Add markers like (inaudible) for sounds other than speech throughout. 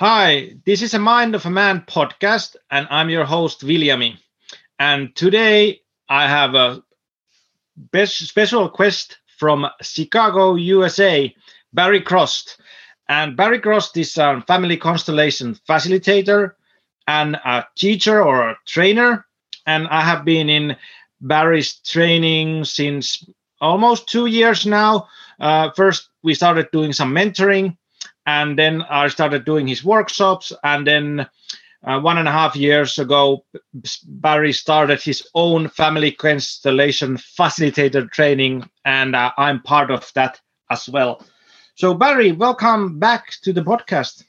Hi, this is a Mind of a Man podcast, and I'm your host, Viljami. And today I have a special quest from Chicago, USA, Barry Krost. And Barry Krost is a family constellation facilitator and a teacher or a trainer. And I have been in Barry's training since almost two years now. Uh, first, we started doing some mentoring and then I started doing his workshops. And then uh, one and a half years ago, Barry started his own family constellation facilitator training, and uh, I'm part of that as well. So, Barry, welcome back to the podcast.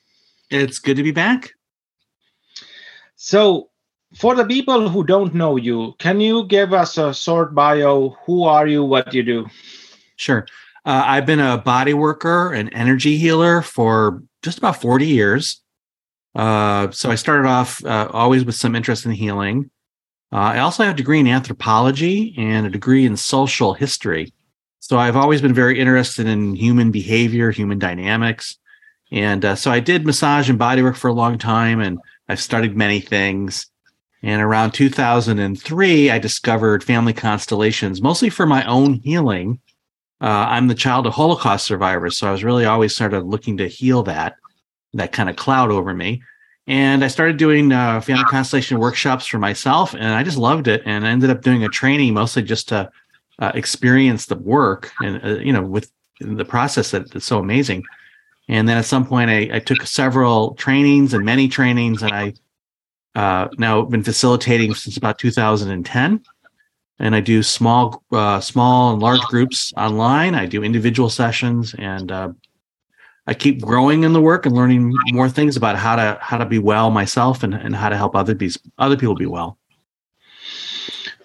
It's good to be back. So, for the people who don't know you, can you give us a short bio? Who are you? What do you do? Sure. Uh, I've been a body worker and energy healer for just about 40 years. Uh, so I started off uh, always with some interest in healing. Uh, I also have a degree in anthropology and a degree in social history. So I've always been very interested in human behavior, human dynamics. And uh, so I did massage and body work for a long time, and I've studied many things. And around 2003, I discovered family constellations, mostly for my own healing uh, I'm the child of Holocaust survivors, so I was really always sort of looking to heal that that kind of cloud over me. And I started doing uh, family constellation workshops for myself, and I just loved it. And I ended up doing a training mostly just to uh, experience the work and uh, you know with the process that, that's so amazing. And then at some point, I, I took several trainings and many trainings, and I uh, now been facilitating since about 2010 and I do small, uh, small and large groups online. I do individual sessions, and uh, I keep growing in the work and learning more things about how to how to be well myself and, and how to help other be, other people be well.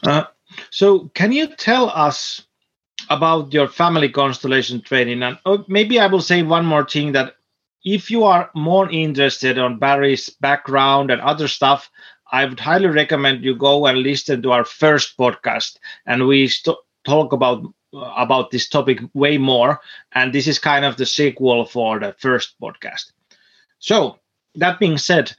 Uh, so, can you tell us about your family constellation training? And oh, maybe I will say one more thing that if you are more interested on Barry's background and other stuff, I would highly recommend you go and listen to our first podcast, and we st- talk about about this topic way more. And this is kind of the sequel for the first podcast. So that being said,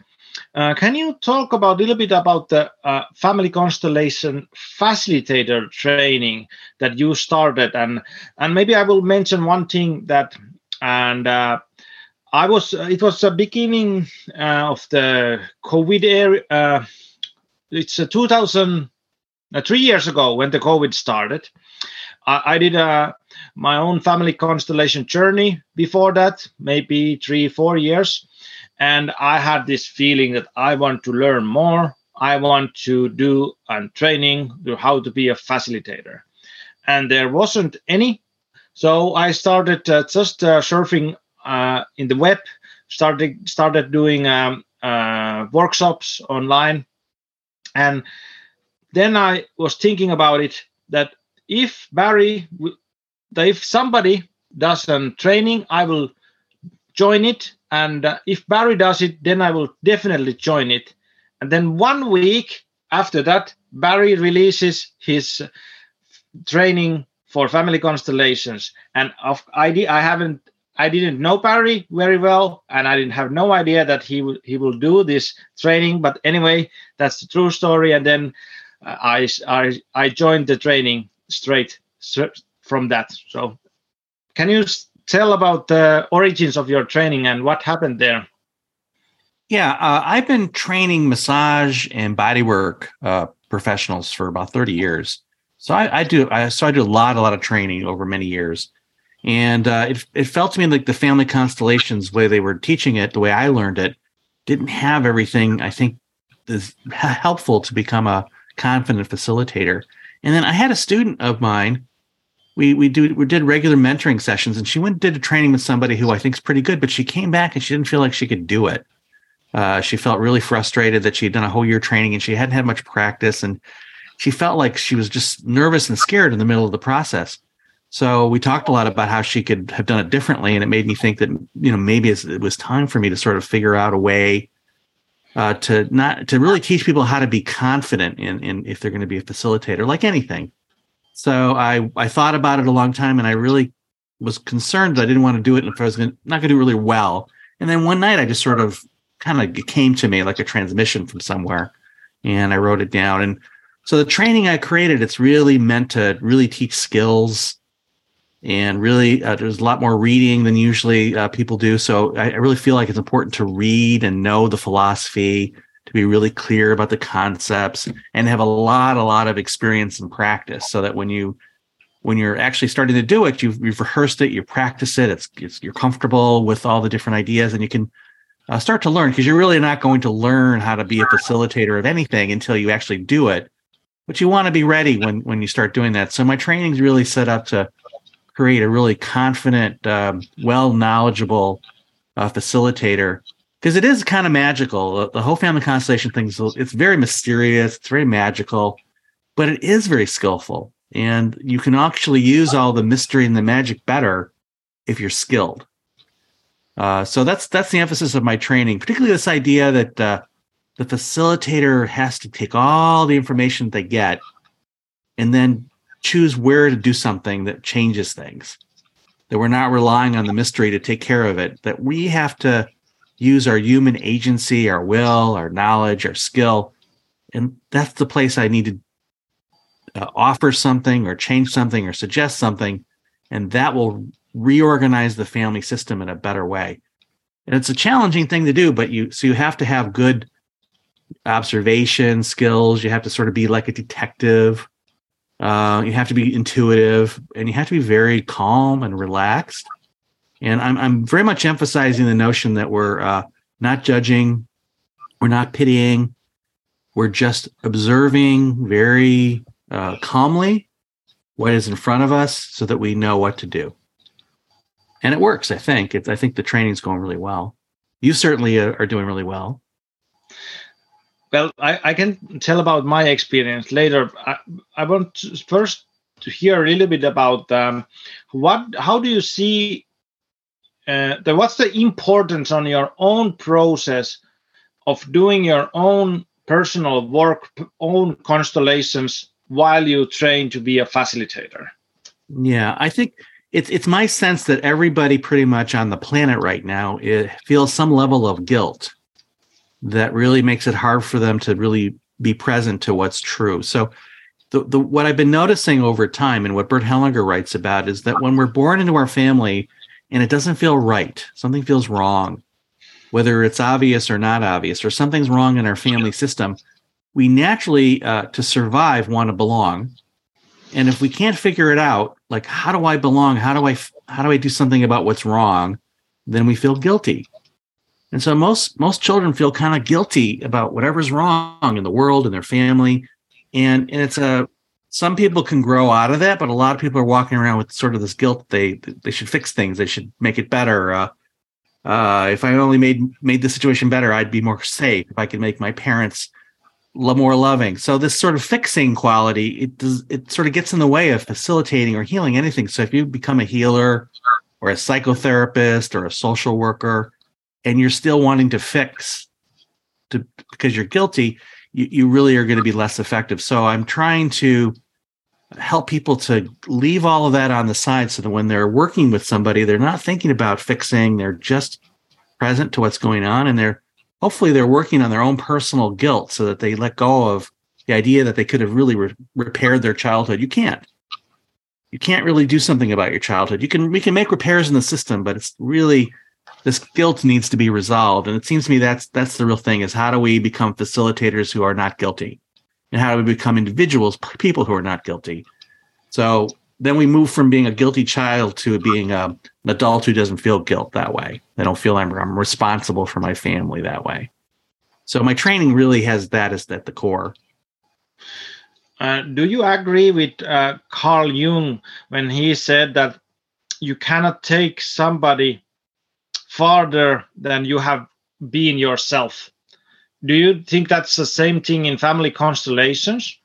uh, can you talk about a little bit about the uh, family constellation facilitator training that you started, and and maybe I will mention one thing that and uh, I was. Uh, it was the beginning uh, of the COVID era. Uh, it's uh, 2000, uh, three years ago when the COVID started. I, I did uh, my own family constellation journey before that, maybe three, four years, and I had this feeling that I want to learn more. I want to do a training to how to be a facilitator, and there wasn't any. So I started just surfing uh, in the web, started started doing um, uh, workshops online, and then I was thinking about it that if Barry, if somebody does a training, I will join it, and uh, if Barry does it, then I will definitely join it. And then one week after that, Barry releases his training for family constellations, and of I, I haven't I didn't know Barry very well, and I didn't have no idea that he will he will do this training. But anyway, that's the true story. And then uh, I I I joined the training straight from that. So, can you tell about the origins of your training and what happened there? Yeah, uh, I've been training massage and bodywork uh, professionals for about thirty years. So I, I do I, so I do a lot a lot of training over many years and uh, it, it felt to me like the family constellations way they were teaching it the way i learned it didn't have everything i think is (laughs) helpful to become a confident facilitator. And then i had a student of mine we we do we did regular mentoring sessions and she went and did a training with somebody who i think is pretty good but she came back and she didn't feel like she could do it. Uh, she felt really frustrated that she had done a whole year training and she hadn't had much practice and she felt like she was just nervous and scared in the middle of the process so we talked a lot about how she could have done it differently, and it made me think that you know maybe it was time for me to sort of figure out a way uh, to not to really teach people how to be confident in in if they're going to be a facilitator, like anything. So I I thought about it a long time, and I really was concerned that I didn't want to do it if I was gonna, not going to do really well. And then one night I just sort of kind of came to me like a transmission from somewhere, and I wrote it down. And so the training I created, it's really meant to really teach skills, and really uh, there's a lot more reading than usually uh, people do. So I, I really feel like it's important to read and know the philosophy to be really clear about the concepts and have a lot a lot of experience and practice so that when you when you're actually starting to do it you've, you've rehearsed it you practice it it's, it's, you're comfortable with all the different ideas and you can uh, start to learn because you're really not going to learn how to be a facilitator of anything until you actually do it but you want to be ready when when you start doing that so my training's really set up to create a really confident um, well knowledgeable uh, facilitator because it is kind of magical. The whole family constellation thing is it's very mysterious, it's very magical, but it is very skillful. And you can actually use all the mystery and the magic better if you're skilled. Uh, so that's that's the emphasis of my training, particularly this idea that uh, the facilitator has to take all the information they get and then choose where to do something that changes things. That we're not relying on the mystery to take care of it. That we have to use our human agency, our will, our knowledge, our skill. And that's the place I need to uh, offer something or change something or suggest something. And that will reorganize the family system in a better way. And it's a challenging thing to do, but you, so you have to have good observation skills. You have to sort of be like a detective. Uh, you have to be intuitive and you have to be very calm and relaxed and I'm, I'm very much emphasizing the notion that we're uh, not judging, we're not pitying, we're just observing very uh, calmly what is in front of us so that we know what to do. And it works, I think. I think the training's going really well. You certainly uh, are doing really well. Well, I, I can tell about my experience later. I, I want to first to hear a little bit about um, what how do you see uh, the, what's the importance on your own process of doing your own personal work, own constellations while you train to be a facilitator? Yeah, I think it's it's my sense that everybody pretty much on the planet right now it feels some level of guilt that really makes it hard for them to really be present to what's true. So the, the what I've been noticing over time and what Bert Hellinger writes about is that when we're born into our family, and it doesn't feel right. Something feels wrong, whether it's obvious or not obvious, or something's wrong in our family system. We naturally, uh, to survive, want to belong. And if we can't figure it out, like how do I belong? How do I how do I do something about what's wrong? Then we feel guilty. And so most most children feel kind of guilty about whatever's wrong in the world and their family. And, and it's a some people can grow out of that, but a lot of people are walking around with sort of this guilt. They they should fix things. They should make it better. Uh, uh, if I only made made the situation better, I'd be more safe. If I could make my parents more loving. So this sort of fixing quality, it does it sort of gets in the way of facilitating or healing anything. So if you become a healer or a psychotherapist or a social worker, and you're still wanting to fix to because you're guilty, you, you really are going to be less effective. So I'm trying to help people to leave all of that on the side so that when they're working with somebody, they're not thinking about fixing, they're just present to what's going on. And they're hopefully they're working on their own personal guilt so that they let go of the idea that they could have really re- repaired their childhood. You can't. You can't really do something about your childhood. You can we can make repairs in the system, but it's really this guilt needs to be resolved. And it seems to me that's that's the real thing is how do we become facilitators who are not guilty? And how do we become individuals, people who are not guilty? So then we move from being a guilty child to being a, an adult who doesn't feel guilt that way. They don't feel I'm, I'm responsible for my family that way. So my training really has that as at the core. Uh, do you agree with uh, Carl Jung when he said that you cannot take somebody farther than you have been yourself. Do you think that's the same thing in family constellations?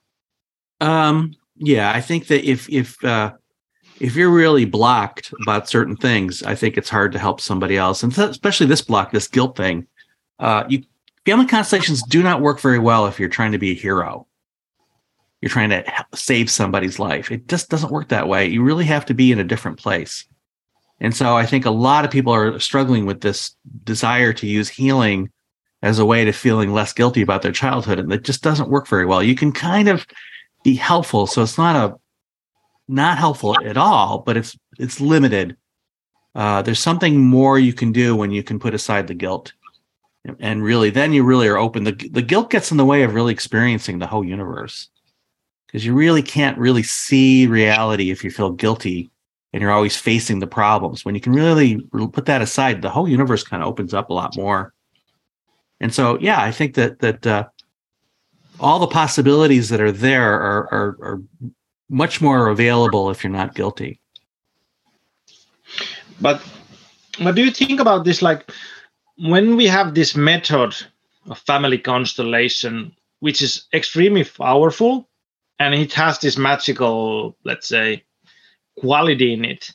Um, yeah, I think that if if uh, if you're really blocked about certain things, I think it's hard to help somebody else, and especially this block, this guilt thing. Uh, you family constellations do not work very well if you're trying to be a hero. You're trying to save somebody's life. It just doesn't work that way. You really have to be in a different place. And so I think a lot of people are struggling with this desire to use healing as a way to feeling less guilty about their childhood. And that just doesn't work very well. You can kind of be helpful. So it's not a not helpful at all, but it's it's limited. Uh, there's something more you can do when you can put aside the guilt, and really, then you really are open. the The guilt gets in the way of really experiencing the whole universe, because you really can't really see reality if you feel guilty and you're always facing the problems. When you can really put that aside, the whole universe kind of opens up a lot more. And so, yeah, I think that that uh, all the possibilities that are there are, are, are much more available if you're not guilty. But what do you think about this? Like when we have this method of family constellation, which is extremely powerful, and it has this magical, let's say, quality in it,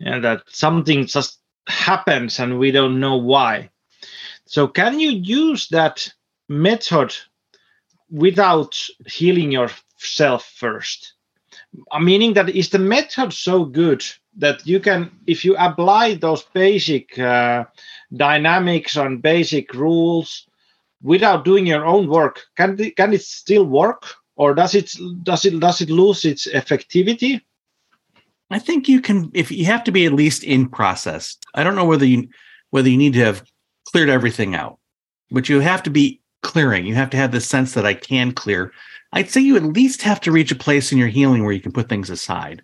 and that something just happens and we don't know why. So, can you use that method without healing yourself first? Meaning that is the method so good that you can, if you apply those basic uh, dynamics and basic rules without doing your own work, can the, can it still work, or does it does it does it lose its effectivity? I think you can if you have to be at least in process. I don't know whether you whether you need to have cleared everything out, but you have to be clearing. You have to have the sense that I can clear. I'd say you at least have to reach a place in your healing where you can put things aside.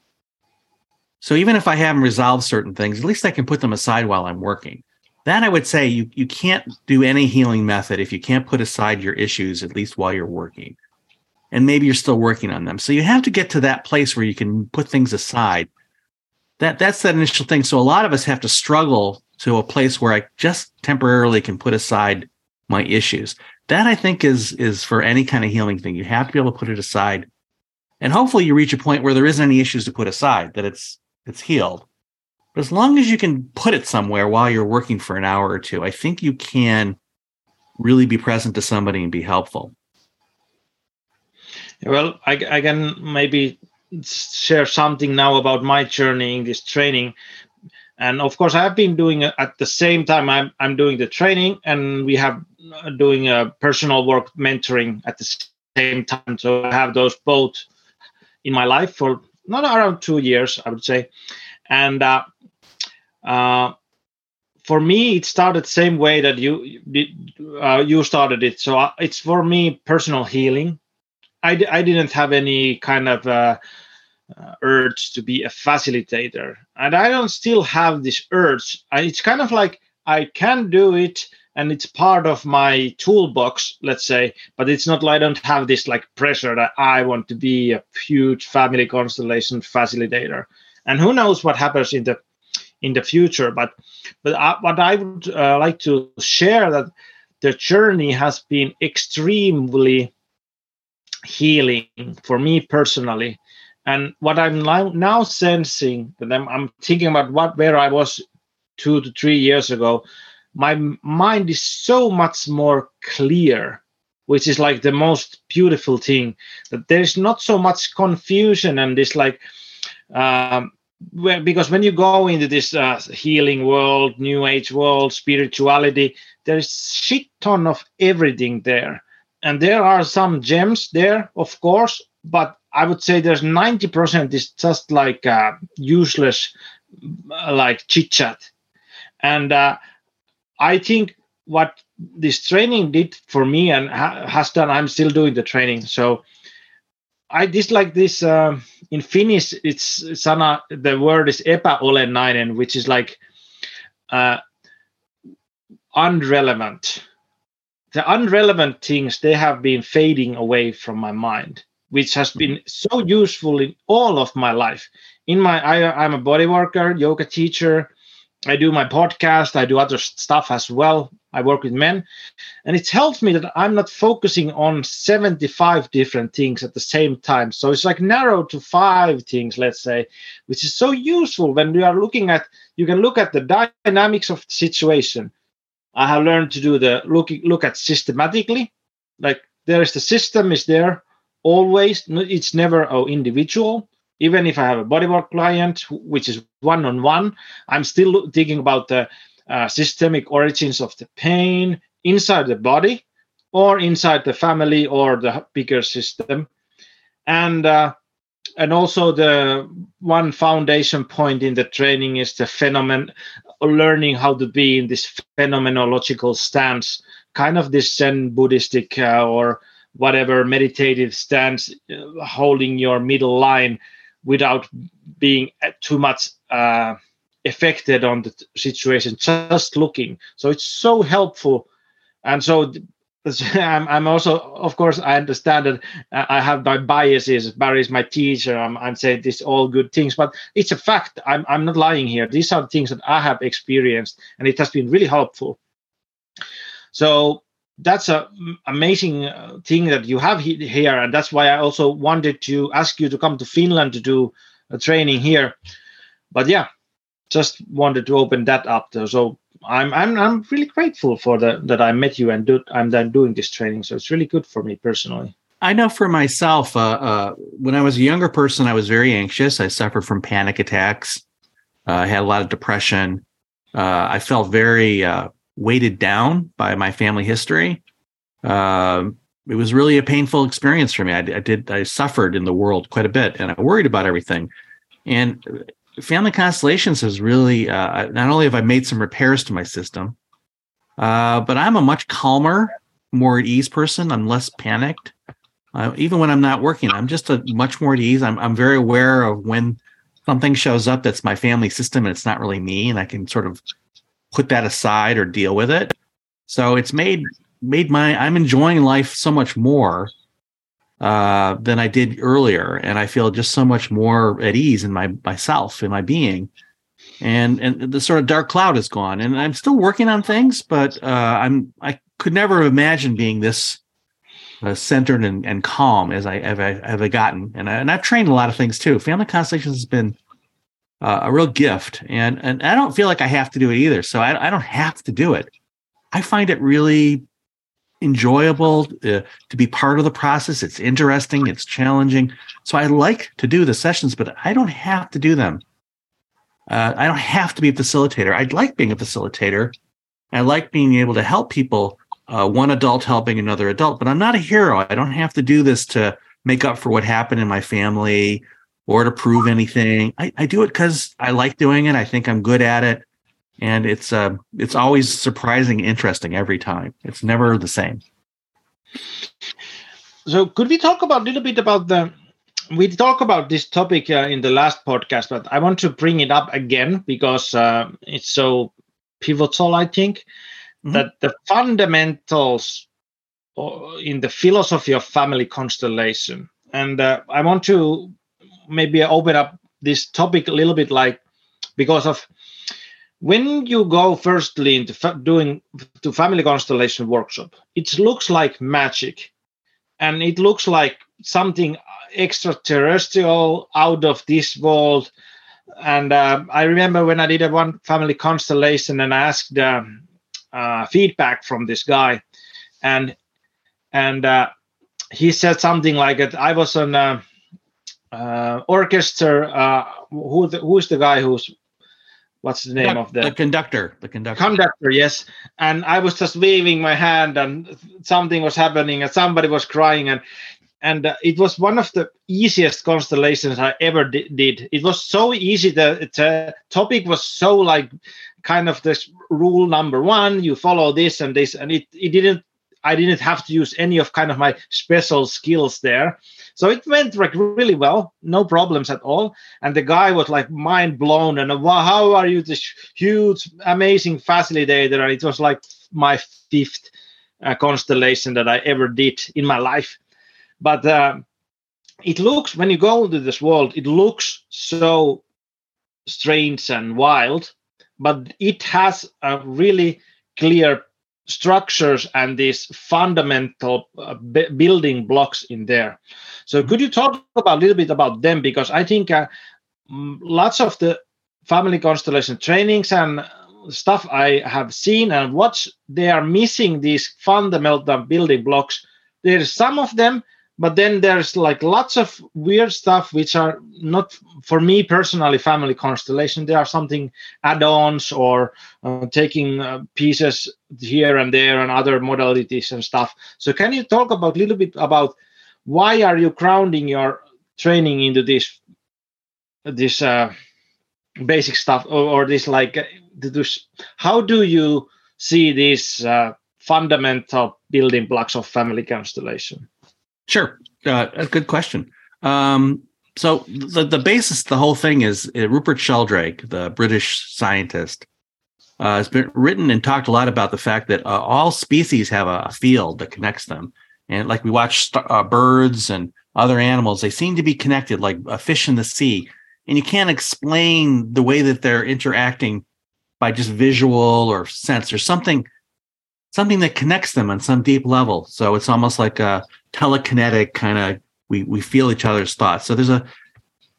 So even if I haven't resolved certain things, at least I can put them aside while I'm working. That I would say you you can't do any healing method if you can't put aside your issues at least while you're working. And maybe you're still working on them. So you have to get to that place where you can put things aside. That that's that initial thing. So a lot of us have to struggle to a place where I just temporarily can put aside my issues. That I think is is for any kind of healing thing. You have to be able to put it aside. And hopefully you reach a point where there isn't any issues to put aside, that it's it's healed. But as long as you can put it somewhere while you're working for an hour or two, I think you can really be present to somebody and be helpful. Well, I, I can maybe share something now about my journey in this training. And of course i've been doing at the same time i'm, I'm doing the training and we have uh, doing a personal work mentoring at the same time. So i have those both in my life for not around two years i would say. And uh, uh, for me it started same way that you uh, you started it. So uh, it's for me personal healing I didn't have any kind of uh, uh, urge to be a facilitator. And i don't still have this urge. It's kind of like i can do it and it's part of my toolbox let's say but it's not like i don't have this like pressure that i want to be a huge family constellation facilitator. And who knows what happens in the in the future but but I, what i would uh, like to share that the journey has been extremely healing for me personally and what I'm now sensing, that I'm, I'm thinking about what where I was two to three years ago, my mind is so much more clear, which is like the most beautiful thing. That there's not so much confusion and this like, um, because when you go into this uh, healing world, new age world, spirituality, there's shit ton of everything there, and there are some gems there, of course, but I would say there's 90% is just like uh, useless, uh, like chit chat. And uh, I think what this training did for me and ha- has done, I'm still doing the training. So I dislike this uh, in Finnish. It's sana. The word is epäolennainen, which is like uh, unrelevant. The unrelevant things they have been fading away from my mind which has been mm-hmm. so useful in all of my life. In my, I, I'm a body worker, yoga teacher. I do my podcast. I do other stuff as well. I work with men, and it's helped me that I'm not focusing on 75 different things at the same time. So it's like narrow to five things, let's say, which is so useful when we are looking at. You can look at the dynamics of the situation. I have learned to do the look look at systematically, like there is the system is there always. It's never an individual. Even if i have a bodywork client which is one-on-one i'm still thinking about the uh, systemic origins of the pain inside the body or inside the family or the bigger system. And uh, and also the one foundation point in the training is the phenomenon learning how to be in this phenomenological stance kind of this zen buddhistic uh, or whatever meditative stance uh, holding your middle line without being uh, too much uh, affected on the situation just looking. So it's so helpful. And so (laughs) I'm, I'm also, of course, I understand that I have my biases. Barry is my teacher. I'm, I'm saying this all good things, but it's a fact. I'm, I'm not lying here. These are things that I have experienced, and it has been really helpful. So that's a amazing uh, thing that you have here, and that's why I also wanted to ask you to come to Finland to do a training here. But yeah, just wanted to open that up. So I'm I'm I'm really grateful for the that I met you and do, I'm then doing this training. So it's really good for me personally. I know for myself, uh, uh, when I was a younger person, I was very anxious. I suffered from panic attacks. Uh, I had a lot of depression. Uh, I felt very uh, weighted down by my family history. Um, it was really a painful experience for me. I, I, did. I suffered in the world quite a bit, and I worried about everything. And family constellations has really uh, not only have I made some repairs to my system, uh, but I'm a much calmer, more at ease person. I'm less panicked. Uh, even when I'm not working, I'm just a much more at ease. I'm I'm very aware of when something shows up that's my family system and it's not really me, and I can sort of put that aside or deal with it. So it's made made my I'm enjoying life so much more uh, than I did earlier, and I feel just so much more at ease in my myself in my being, and and the sort of dark cloud is gone. And I'm still working on things, but uh, I'm I could never imagine being this uh, centered and, and calm as I have have gotten. And I, and I've trained a lot of things too. Family constellations has been uh, a real gift, and and I don't feel like I have to do it either. So I I don't have to do it. I find it really enjoyable uh, to be part of the process. It's interesting, it's challenging. So I like to do the sessions, but I don't have to do them. Uh, I don't have to be a facilitator. I'd like being a facilitator. I like being able to help people, uh, one adult helping another adult, but I'm not a hero. I don't have to do this to make up for what happened in my family or to prove anything. I, I do it because I like doing it. I think I'm good at it and it's uh, it's always surprising, interesting every time. It's never the same. So, could we talk about a little bit about the? We talk about this topic uh, in the last podcast, but I want to bring it up again because uh, it's so pivotal. I think mm-hmm. that the fundamentals uh, in the philosophy of family constellation, and uh, I want to maybe open up this topic a little bit, like because of when you go firstly into fa- doing to family constellation workshop it looks like magic. And it looks like something extraterrestrial out of this world. And uh, i remember when i did a one family constellation and i asked um, uh, feedback from this guy. And and uh, he said something like that i was on a, uh, orchestra uh, who the, who's the guy who's what's the name of the, the conductor the conductor. conductor yes. And i was just waving my hand and something was happening and somebody was crying and and uh, it was one of the easiest constellations i ever di- did. It was so easy the, the topic was so like kind of this rule number one you follow this and this and it, it didn't i didn't have to use any of kind of my special skills there so it went like really well, no problems at all. And the guy was like mind blown and wow, how are you this huge, amazing facilitator? And it was like my fifth uh, constellation that I ever did in my life. But uh, it looks when you go to this world, it looks so strange and wild, but it has a really clear structures and these fundamental uh, b- building blocks in there. So, could you talk about a little bit about them? Because I think uh, lots of the family constellation trainings and stuff I have seen and watched, they are missing these fundamental building blocks. There's some of them but then there's like lots of weird stuff which are not for me personally family constellation they are something add-ons or uh, taking uh, pieces here and there and other modalities and stuff. So can you talk about a little bit about why are you grounding your training into this this uh, basic stuff or, or this like uh, this, how do you see these uh, fundamental building blocks of family constellation? Sure, uh, a good question. Um, so the, the basis, the whole thing is uh, Rupert Sheldrake, the British scientist, uh, has been written and talked a lot about the fact that uh, all species have a, field that connects them. And like we watch uh, birds and other animals, they seem to be connected, like a fish in the sea. And you can't explain the way that they're interacting by just visual or sense or something, something that connects them on some deep level. So it's almost like a telekinetic kind of we we feel each other's thoughts. So there's a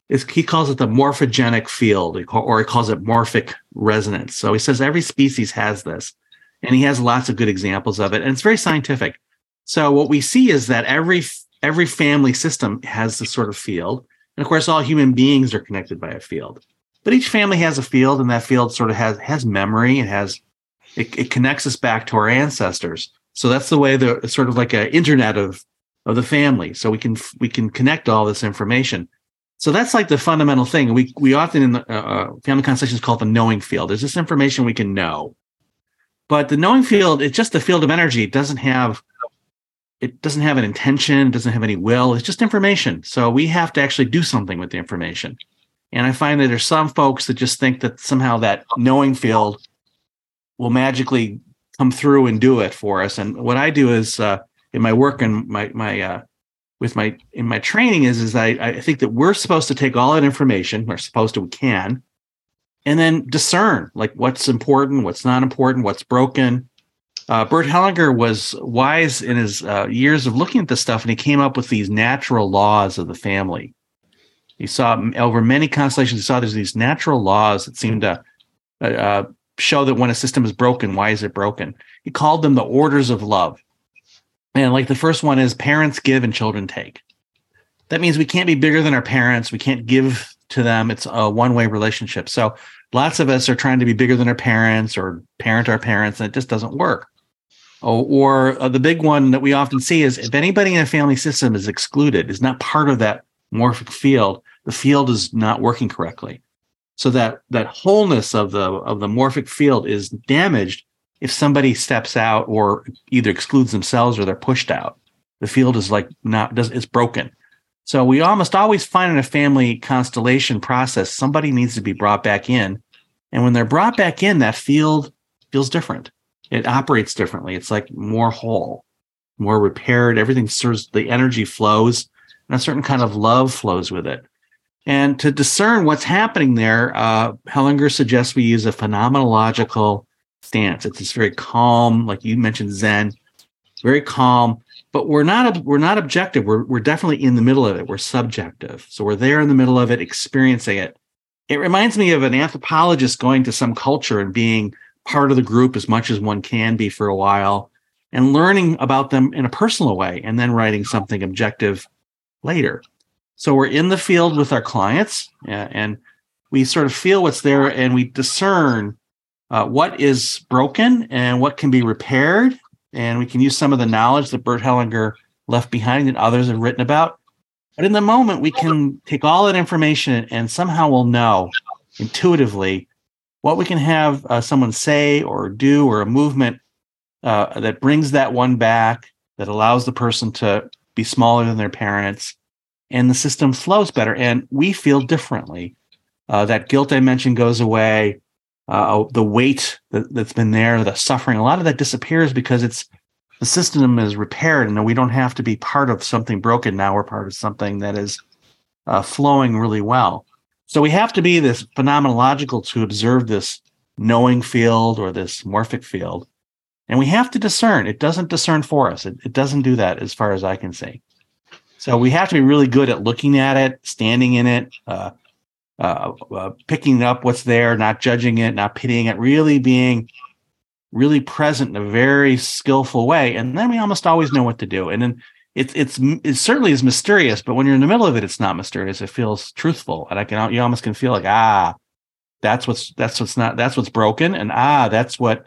he calls it the morphogenic field, or he calls it morphic resonance. So he says every species has this, and he has lots of good examples of it, and it's very scientific. So what we see is that every every family system has this sort of field, and of course, all human beings are connected by a field. But each family has a field, and that field sort of has has memory. It has it, it connects us back to our ancestors. So that's the way the sort of like an internet of of the family so we can we can connect all this information so that's like the fundamental thing. We we often in the uh, uh family constellations call it the knowing field. There's this information we can know. But the knowing field it's just the field of energy. It doesn't have it doesn't have an intention it doesn't have any will. It's just information. So we have to actually do something with the information. And i find that there's some folks that just think that somehow that knowing field will magically come through and do it for us. And what i do is uh, in my work and my my uh, with my in my training is is I, I think that we're supposed to take all that information we're supposed to we can and then discern like what's important what's not important what's broken. Uh, bert hellinger was wise in his uh, years of looking at this stuff and he came up with these natural laws of the family. He saw over many constellations he saw there's these natural laws that seem to uh, uh, show that when a system is broken why is it broken? He called them the orders of love and like the first one is parents give and children take. That means we can't be bigger than our parents. We can't give to them. It's a one way relationship. So lots of us are trying to be bigger than our parents or parent our parents, and it just doesn't work. Oh, or uh, the big one that we often see is if anybody in a family system is excluded, is not part of that morphic field, the field is not working correctly. So that that wholeness of the of the morphic field is damaged if somebody steps out or either excludes themselves or they're pushed out, the field is like not does it's broken. So we almost always find in a family constellation process somebody needs to be brought back in, and when they're brought back in, that field feels different. It operates differently. It's like more whole, more repaired. Everything serves the energy flows, and a certain kind of love flows with it. And to discern what's happening there, uh, Hellinger suggests we use a phenomenological stance. It's this very calm, like you mentioned, Zen, very calm. But we're not we're not objective. We're we're definitely in the middle of it. We're subjective. So we're there in the middle of it, experiencing it. It reminds me of an anthropologist going to some culture and being part of the group as much as one can be for a while and learning about them in a personal way and then writing something objective later. So we're in the field with our clients and we sort of feel what's there and we discern uh, what is broken and what can be repaired. And we can use some of the knowledge that Bert Hellinger left behind and others have written about. But in the moment, we can take all that information and somehow we'll know intuitively what we can have uh, someone say or do or a movement uh, that brings that one back, that allows the person to be smaller than their parents, and the system flows better. And we feel differently. Uh, that guilt I mentioned goes away uh, the weight that, has been there, the suffering, a lot of that disappears because it's the system is repaired and we don't have to be part of something broken. Now we're part of something that is uh, flowing really well. So we have to be this phenomenological to observe this knowing field or this morphic field. And we have to discern. It doesn't discern for us. It, it doesn't do that as far as I can see. So we have to be really good at looking at it, standing in it, uh, uh, uh, picking up what's there, not judging it, not pitying it, really being really present in a very skillful way. And then we almost always know what to do. And then it's it's it certainly is mysterious, but when you're in the middle of it, it's not mysterious. It feels truthful, and I can you almost can feel like ah, that's what's that's what's not that's what's broken, and ah, that's what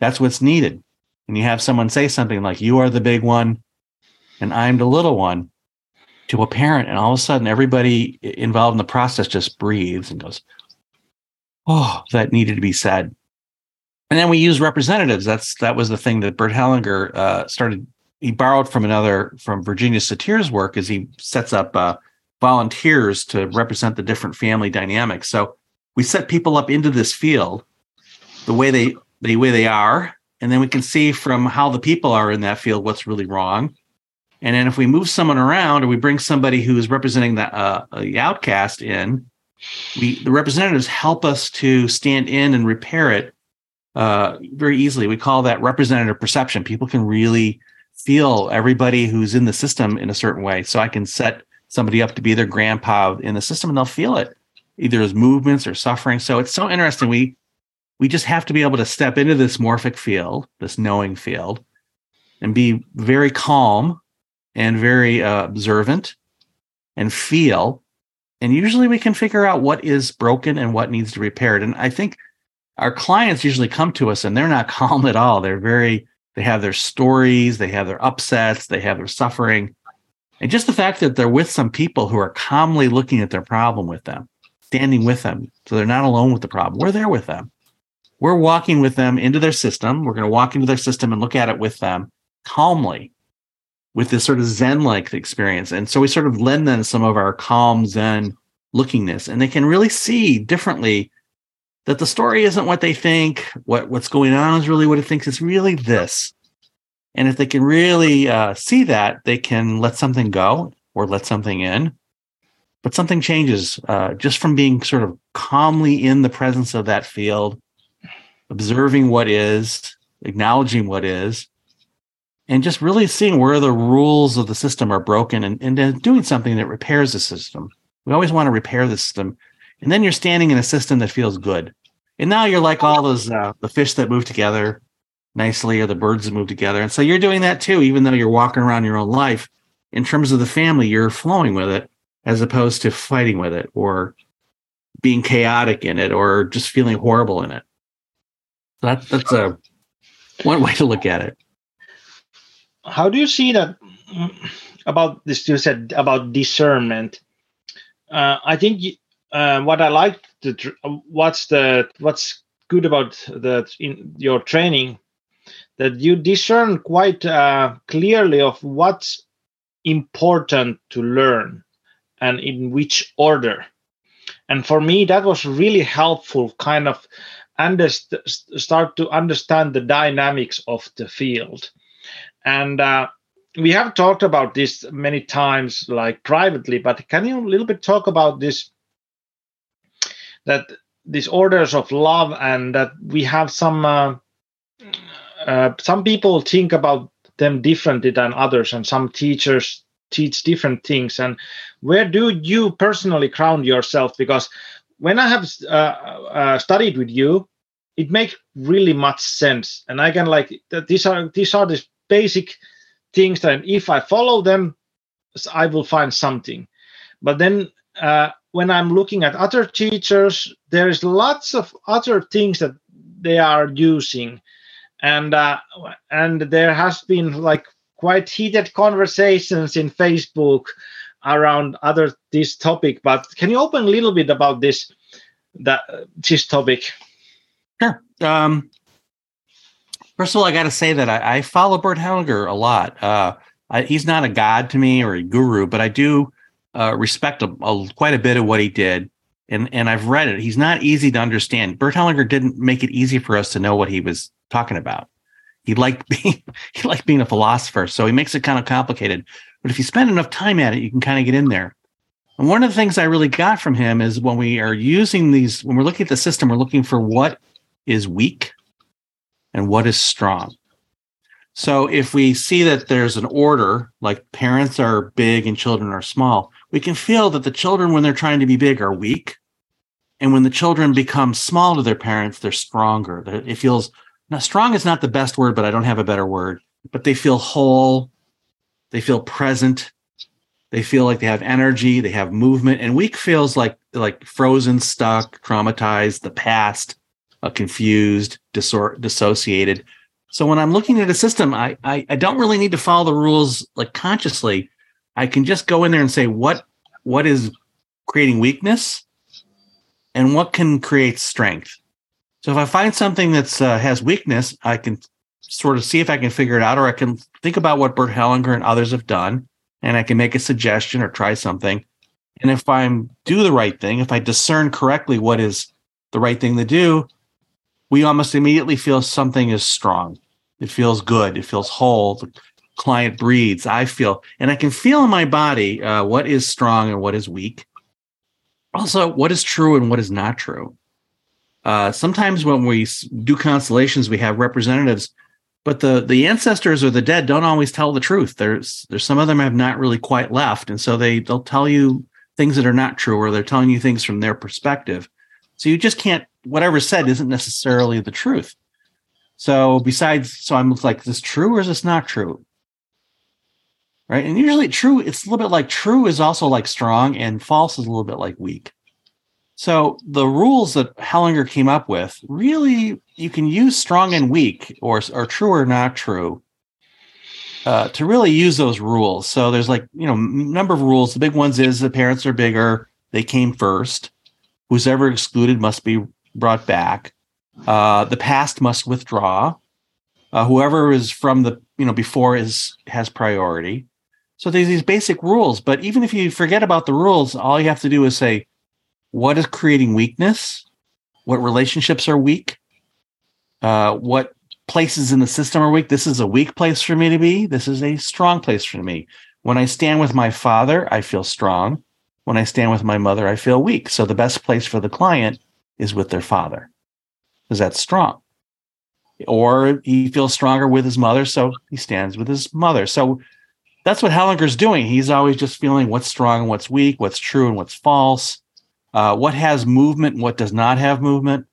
that's what's needed. and you have someone say something like, You are the big one, and I'm the little one to a parent. And all of a sudden, everybody involved in the process just breathes and goes, Oh, that needed to be said. And then we use representatives. That's that was the thing that Bert Hellinger uh, started. He borrowed from another from Virginia Satir's work as he sets up uh, volunteers to represent the different family dynamics. So we set people up into this field the way they the way they are, and then we can see from how the people are in that field what's really wrong. And then if we move someone around or we bring somebody who's representing the, uh, the outcast in, we the representatives help us to stand in and repair it uh, very easily. We call that representative perception. People can really feel everybody who's in the system in a certain way. So I can set somebody up to be their grandpa in the system and they'll feel it either as movements or suffering. So it's so interesting. We we just have to be able to step into this morphic field, this knowing field, and be very calm and very uh, observant and feel. And usually we can figure out what is broken and what needs to be repaired. And I think our clients usually come to us and they're not (laughs) calm at all. They're very, they have their stories, they have their upsets, they have their suffering. And just the fact that they're with some people who are calmly looking at their problem with them, standing with them. So they're not alone with the problem. We're there with them. We're walking with them into their system. We're going to walk into their system and look at it with them calmly with this sort of Zen like experience. And so we sort of lend them some of our calm Zen lookingness, and they can really see differently that the story isn't what they think. What what's going on is really what it thinks. It's really this. And if they can really uh, see that, they can let something go or let something in. But something changes uh, just from being sort of calmly in the presence of that field, observing what is, acknowledging what is, and just really seeing where the rules of the system are broken and, and then doing something that repairs the system. We always want to repair the system and then you're standing in a system that feels good. And now you're like all those uh, the fish that move together nicely, or the birds that move together. And so you're doing that too, even though you're walking around your own life. In terms of the family, you're flowing with it as opposed to fighting with it or being chaotic in it or just feeling horrible in it. That, that's a one way to look at it. How do you see that about this? You said about discernment. Uh, I think uh, what I like the what's the what's good about that in your training that you discern quite uh, clearly of what's important to learn and in which order and for me that was really helpful kind of underst- start to understand the dynamics of the field and uh, we have talked about this many times like privately but can you a little bit talk about this that these orders of love and that we have some uh, uh, some people think about them differently than others and some teachers teach different things? And where do you personally ground yourself? Because when i have uh, uh studied with you it makes really much sense. And i can like these are these are the basic things that if i follow them i will find something but then uh, when I'm looking at other teachers, there's lots of other things that they are using, and uh, and there has been like quite heated conversations in Facebook around other this topic. But can you open a little bit about this that this topic? Sure. Um, first of all, I got to say that I, I, follow Bert Hellinger a lot. Uh, I, he's not a god to me or a guru, but I do uh, respect a, a, quite a bit of what he did, and and I've read it. He's not easy to understand. Bert Hellinger didn't make it easy for us to know what he was talking about. He liked (laughs) being he liked being a philosopher, so he makes it kind of complicated. But if you spend enough time at it, you can kind of get in there. And one of the things I really got from him is when we are using these, when we're looking at the system, we're looking for what is weak and what is strong. So if we see that there's an order, like parents are big and children are small, we can feel that the children, when they're trying to be big, are weak. And when the children become small to their parents, they're stronger. It feels now strong is not the best word, but I don't have a better word. But they feel whole, they feel present, they feel like they have energy, they have movement. And weak feels like like frozen, stuck, traumatized, the past, uh, confused, disor- dissociated. So when I'm looking at a system, I, I, I don't really need to follow the rules like consciously. I can just go in there and say what what is creating weakness and what can create strength. So if I find something that's uh, has weakness, I can sort of see if I can figure it out, or I can think about what Bert Hellinger and others have done, and I can make a suggestion or try something. And if I'm do the right thing, if I discern correctly what is the right thing to do, we almost immediately feel something is strong. It feels good. It feels whole. The client breathes. I feel, and I can feel in my body uh, what is strong and what is weak. Also, what is true and what is not true. Uh, sometimes when we do constellations, we have representatives, but the the ancestors or the dead don't always tell the truth. There's there's some of them have not really quite left, and so they they'll tell you things that are not true, or they're telling you things from their perspective. So you just can't whatever's said isn't necessarily the truth. So besides, so I'm like, is this true or is this not true? Right. And usually true, it's a little bit like true is also like strong and false is a little bit like weak. So the rules that Hellinger came up with really you can use strong and weak or, or true or not true uh, to really use those rules. So there's like, you know, number of rules. The big ones is the parents are bigger, they came first. Who's ever excluded must be brought back. Uh, the past must withdraw. Uh, whoever is from the you know before is has priority. So there's these basic rules, but even if you forget about the rules, all you have to do is say, what is creating weakness? What relationships are weak? Uh, what places in the system are weak? This is a weak place for me to be. This is a strong place for me. When I stand with my father, I feel strong. When I stand with my mother, I feel weak. So the best place for the client is with their father because that's strong. Or he feels stronger with his mother, so he stands with his mother. So that's what Hellinger's doing. He's always just feeling what's strong and what's weak, what's true and what's false, uh, what has movement and what does not have movement.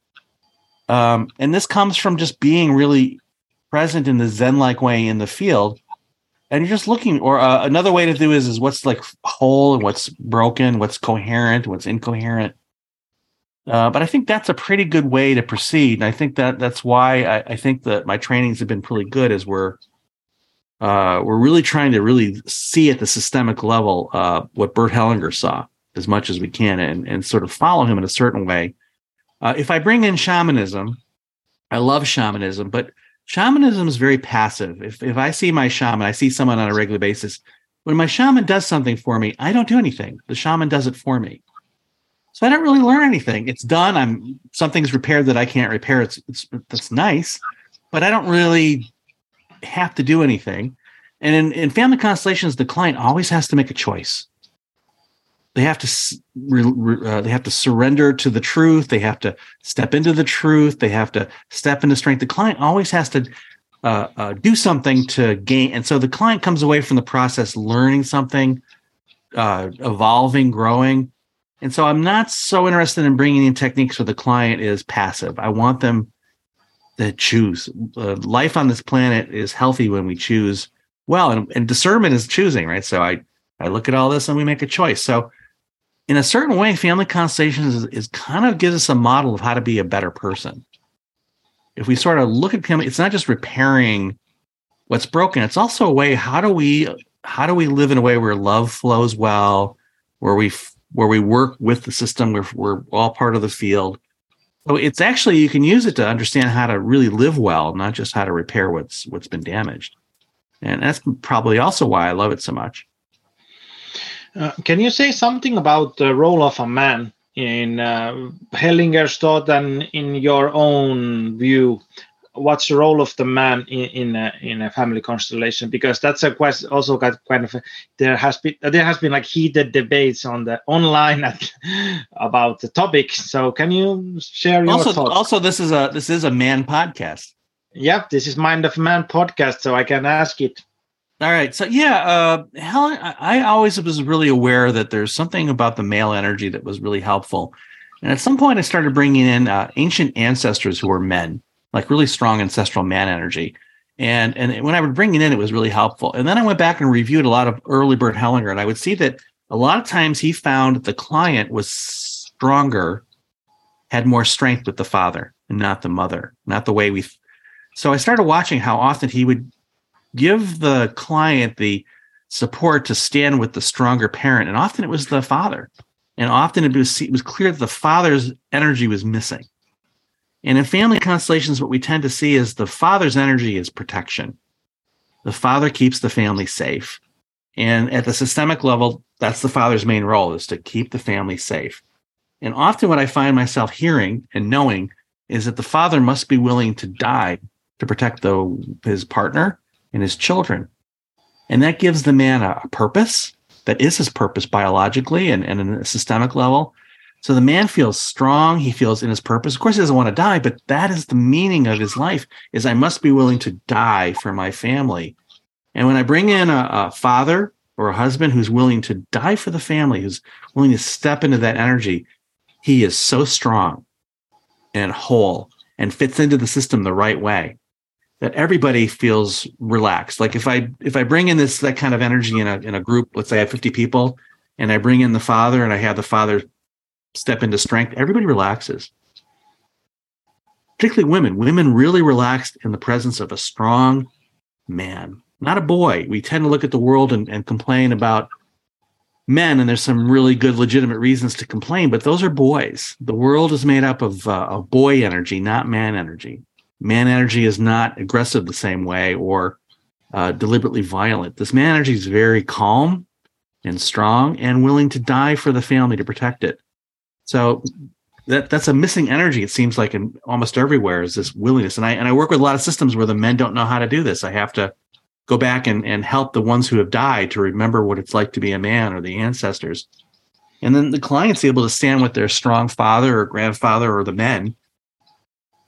Um, and this comes from just being really present in the Zen like way in the field. And you're just looking, or uh, another way to do is, is what's like whole and what's broken, what's coherent, what's incoherent. Uh, but I think that's a pretty good way to proceed, and I think that that's why I, I think that my trainings have been pretty good. Is we're uh, we're really trying to really see at the systemic level uh, what Bert Hellinger saw as much as we can, and and sort of follow him in a certain way. Uh, if I bring in shamanism, I love shamanism, but shamanism is very passive. If if I see my shaman, I see someone on a regular basis. When my shaman does something for me, I don't do anything. The shaman does it for me. So I don't really learn anything. It's done. I'm something's repaired that I can't repair. It's, it's that's nice, but I don't really have to do anything. And in, in family constellations, the client always has to make a choice. They have to uh, they have to surrender to the truth. They have to step into the truth. They have to step into strength. The client always has to uh, uh, do something to gain. And so the client comes away from the process learning something, uh, evolving, growing and so I'm not so interested in bringing in techniques where the client is passive. I want them to choose. Uh, life on this planet is healthy when we choose well, and, and discernment is choosing, right? So I, I look at all this and we make a choice. So in a certain way, family constellations is, is kind of gives us a model of how to be a better person. If we sort of look at family, it's not just repairing what's broken. It's also a way, how do we, how do we live in a way where love flows well, where we where we work with the system. We're, we're all part of the field. So it's actually you can use it to understand how to really live well, not just how to repair what's what's been damaged. And that's probably also why I love it so much. Uh, can you say something about the role of a man in uh, Hellinger's thought and in your own view? What's the role of the man in in a, in a family constellation? Because that's a question also got kind of there has been there has been like heated debates on the online (laughs) at, about the topic. So can you share your also, thoughts? also this is a this is a man podcast. Yep this is mind of man podcast so i can ask it. All right so yeah uh Hellinger always was really aware that there's something about the male energy that was really helpful. And at some point i started bringing in uh, ancient ancestors who were men like really strong ancestral man energy. And and when I would bring it in, it was really helpful. And then I went back and reviewed a lot of early Bert Hellinger, and I would see that a lot of times he found the client was stronger, had more strength with the father and not the mother, not the way we. So I started watching how often he would give the client the support to stand with the stronger parent. And often it was the father. And often it was, it was clear that the father's energy was missing. And in family constellations, what we tend to see is the father's energy is protection. The father keeps the family safe. And at the systemic level, that's the father's main role is to keep the family safe. And often what I find myself hearing and knowing is that the father must be willing to die to protect the, his partner and his children. And that gives the man a, a purpose that is his purpose biologically and, and in a systemic level. So the man feels strong. He feels in his purpose. Of course, he doesn't want to die, but that is the meaning of his life is I must be willing to die for my family. And when I bring in a, a father or a husband who's willing to die for the family, who's willing to step into that energy, he is so strong and whole and fits into the system the right way that everybody feels relaxed. Like if I if I bring in this that kind of energy in a in a group, let's say I have 50 people, and I bring in the father and I have the father step into strength, everybody relaxes. Particularly women. Women really relaxed in the presence of a strong man, not a boy. We tend to look at the world and, and complain about men, and there's some really good, legitimate reasons to complain, but those are boys. The world is made up of, uh, of boy energy, not man energy. Man energy is not aggressive the same way or uh, deliberately violent. This man energy is very calm and strong and willing to die for the family to protect it. So that that's a missing energy. It seems like in almost everywhere is this willingness. And I and I work with a lot of systems where the men don't know how to do this. I have to go back and, and help the ones who have died to remember what it's like to be a man or the ancestors. And then the client's able to stand with their strong father or grandfather or the men.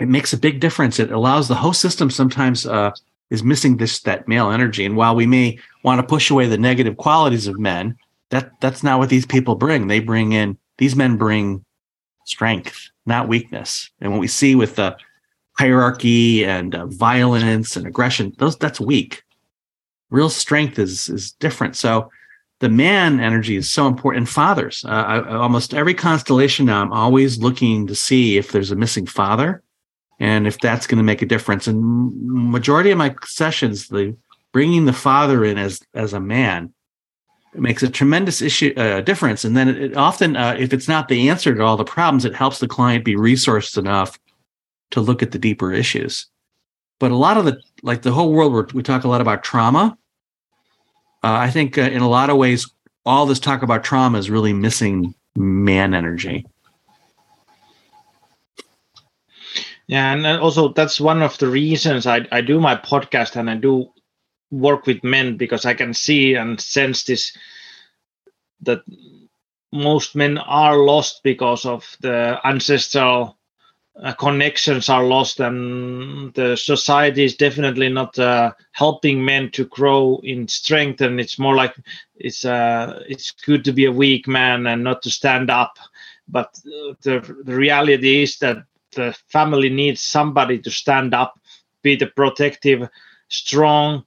It makes a big difference. It allows the host system sometimes uh, is missing this that male energy. And while we may want to push away the negative qualities of men, that that's not what these people bring. They bring in these men bring strength, not weakness. And what we see with the hierarchy and uh, violence and aggression, those that's weak real strength is is different. So the man energy is so important. fathers, uh, I, almost every constellation now, I'm always looking to see if there's a missing father, and if that's going to make a difference. And majority of my sessions, the bringing the father in as as a man it makes a tremendous issue uh, difference. And then it, it often, uh, if it's not the answer to all the problems, it helps the client be resourced enough to look at the deeper issues. But a lot of the, like the whole world, we talk a lot about trauma uh, I think uh, in a lot of ways, all this talk about trauma is really missing man energy. Yeah, and also that's one of the reasons I, I do my podcast and I do work with men because I can see and sense this that most men are lost because of the ancestral uh, connections are lost and the society is definitely not uh, helping men to grow in strength and it's more like it's uh, it's good to be a weak man and not to stand up. But uh, the, the reality is that the family needs somebody to stand up be the protective strong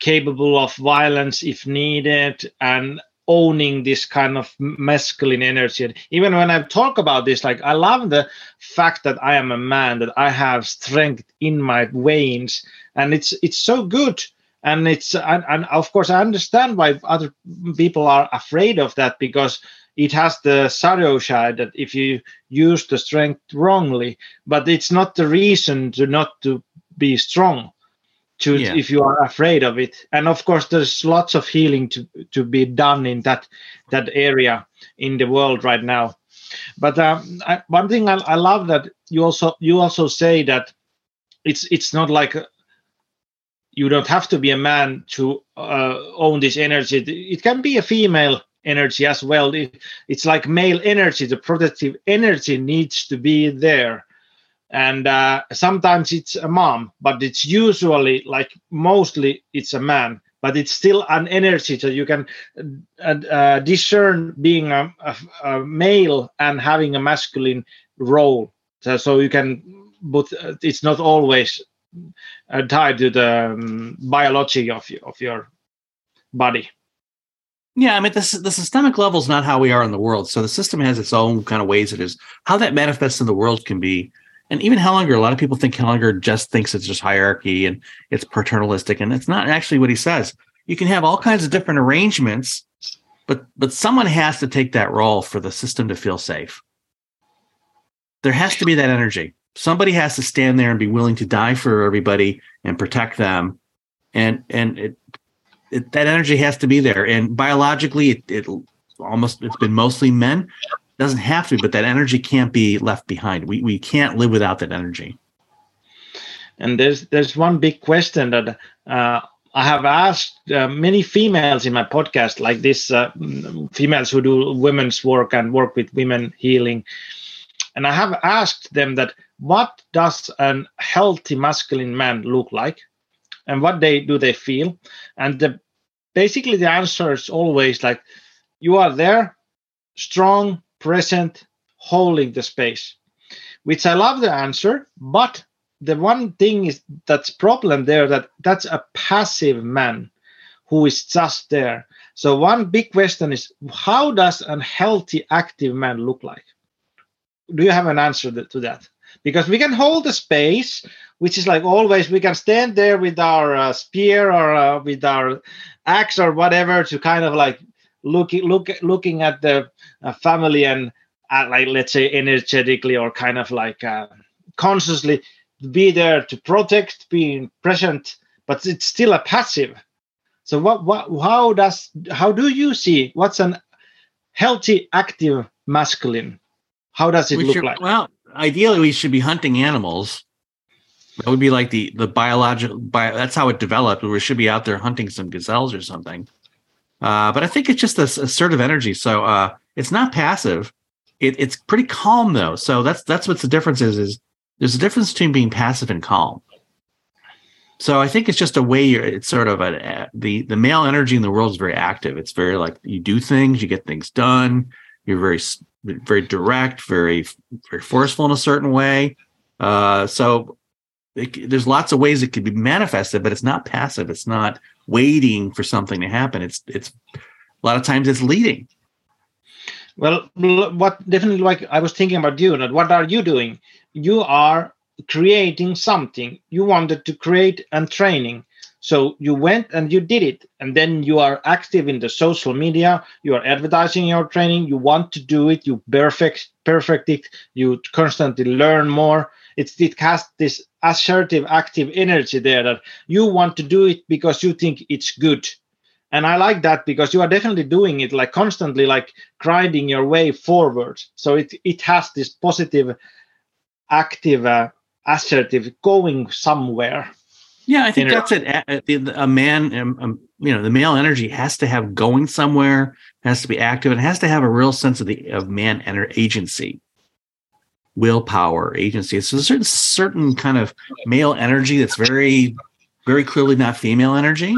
capable of violence if needed and owning this kind of masculine energy. Even when I talk about this, like I love the fact that I am a man, that I have strength in my veins, and it's it's so good. And it's and, and of course I understand why other people are afraid of that because it has the shadow side that if you use the strength wrongly, but it's not the reason to not to be strong to yeah. if you are afraid of it. And of course there's lots of healing to to be done in that that area in the world right now. But um, I, one thing I, I, love that you also you also say that it's it's not like a, you don't have to be a man to uh, own this energy. It can be a female energy as well. It, it's like male energy. The protective energy needs to be there and uh, sometimes it's a mom but it's usually like mostly it's a man but it's still an energy so you can uh, uh, discern being a, a, a, male and having a masculine role so, so you can but it's not always uh, tied to the um, biology of, of your body yeah, I mean, the systemic level is not how we are in the world. So the system has its own kind of ways it is. How that manifests in the world can be and even Hellinger, a lot of people think Hellinger just thinks it's just hierarchy and it's paternalistic, and it's not actually what he says. You can have all kinds of different arrangements, but but someone has to take that role for the system to feel safe. There has to be that energy. Somebody has to stand there and be willing to die for everybody and protect them, and and it, it that energy has to be there. And biologically, it, it almost it's been mostly men doesn't have to, but that energy can't be left behind. We we can't live without that energy. And there's there's one big question that uh, I have asked uh, many females in my podcast, like this, uh, females who do women's work and work with women healing, and I have asked them that what does a healthy masculine man look like, and what they do they feel, and the, basically the answer is always like you are there, strong, present, holding the space, which I love the answer. But the one thing is that's problem there that that's a passive man who is just there. So one big question is how does a healthy active man look like? Do you have an answer to that? Because we can hold the space, which is like always we can stand there with our uh, spear or uh, with our axe or whatever to kind of like looking look looking at the uh, family and uh, like let's say energetically or kind of like uh, consciously be there to protect being present but it's still a passive. So what what how does how do you see what's an healthy active masculine? How does it we look should, like? well ideally we should be hunting animals. That would be like the the biological bio, that's how it developed we should be out there hunting some gazelles or something uh, but I think it's just this assertive energy. So uh, it's not passive. It, it's pretty calm though. So that's that's what the difference is. Is there's a difference between being passive and calm. So I think it's just a way you're. It's sort of a the the male energy in the world is very active. It's very like you do things, you get things done. You're very very direct, very very forceful in a certain way. Uh, so it, there's lots of ways it could be manifested, but it's not passive. It's not waiting for something to happen. It's it's a lot of times it's leading. Well, what definitely like I was thinking about you. And what are you doing? You are creating something. You wanted to create and training. So you went and you did it, and then you are active in the social media. You are advertising your training. You want to do it. You perfect perfect it. You constantly learn more. It's it has this assertive, active energy there that you want to do it because you think it's good. And I like that because you are definitely doing it like constantly, like grinding your way forward. So it it has this positive, active, uh, assertive going somewhere. Yeah, I think that's it. A, a man, um, um, you know, the male energy has to have going somewhere, has to be active, and has to have a real sense of the of man and agency willpower, agency. It's a certain certain kind of male energy that's very, very clearly not female energy.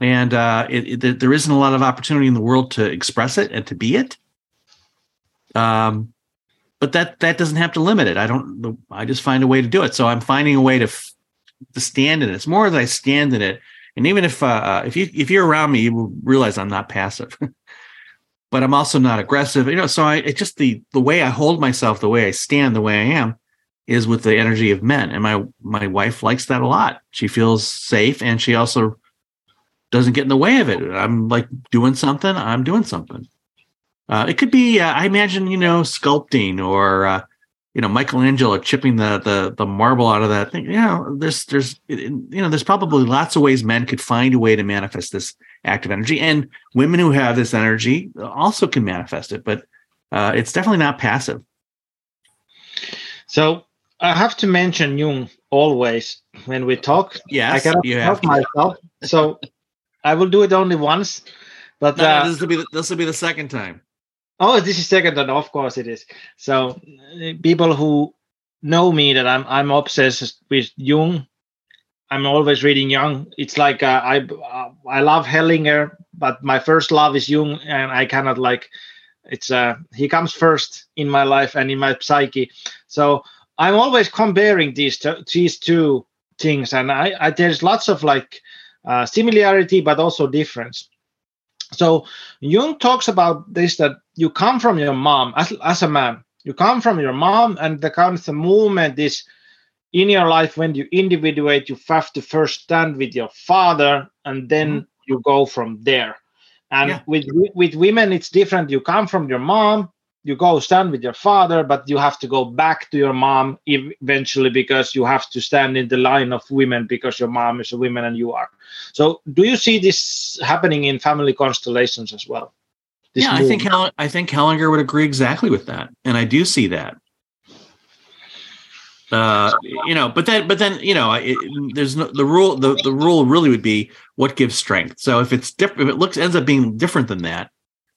And uh, it, it, there isn't a lot of opportunity in the world to express it and to be it. Um, but that that doesn't have to limit it. I don't. I just find a way to do it. So I'm finding a way to f- to stand in it. It's more that I stand in it. And even if uh, uh if you if you're around me, you will realize I'm not passive. (laughs) but I'm also not aggressive. You know, so I it just the the way I hold myself, the way I stand, the way I am is with the energy of men. And my my wife likes that a lot. She feels safe and she also doesn't get in the way of it. I'm like doing something, I'm doing something. Uh, it could be, uh, I imagine, you know, sculpting or, uh, you know, Michelangelo chipping the, the the marble out of that thing. You know, there's there's you know, there's probably lots of ways men could find a way to manifest this active energy. And women who have this energy also can manifest it, but uh, it's definitely not passive. So I have to mention Jung always when we talk. Yes, I cannot help myself. So I will do it only once. But no, uh, no, this will be the, this will be the second time. Oh, this is second time. Of course it is. So people who know me that I'm I'm obsessed with Jung I'm always reading Jung. It's like uh, I uh, I love Hellinger, but my first love is Jung, and I cannot like it's uh he comes first in my life and in my psyche. So I'm always comparing these these two things, and I, I there's lots of like uh, similarity, but also difference. So Jung talks about this that you come from your mom as, as a man you come from your mom and the kind of the movement is in your life when you individuate you have to first stand with your father and then mm-hmm. you go from there and yeah. with with women it's different you come from your mom you go stand with your father but you have to go back to your mom eventually because you have to stand in the line of women because your mom is a woman and you are so do you see this happening in family constellations as well yeah i think Hel- i think hellinger would agree exactly with that and i do see that uh, you know, but then, but then, you know, it, there's no the rule. The, the rule really would be what gives strength. So if it's different, if it looks ends up being different than that,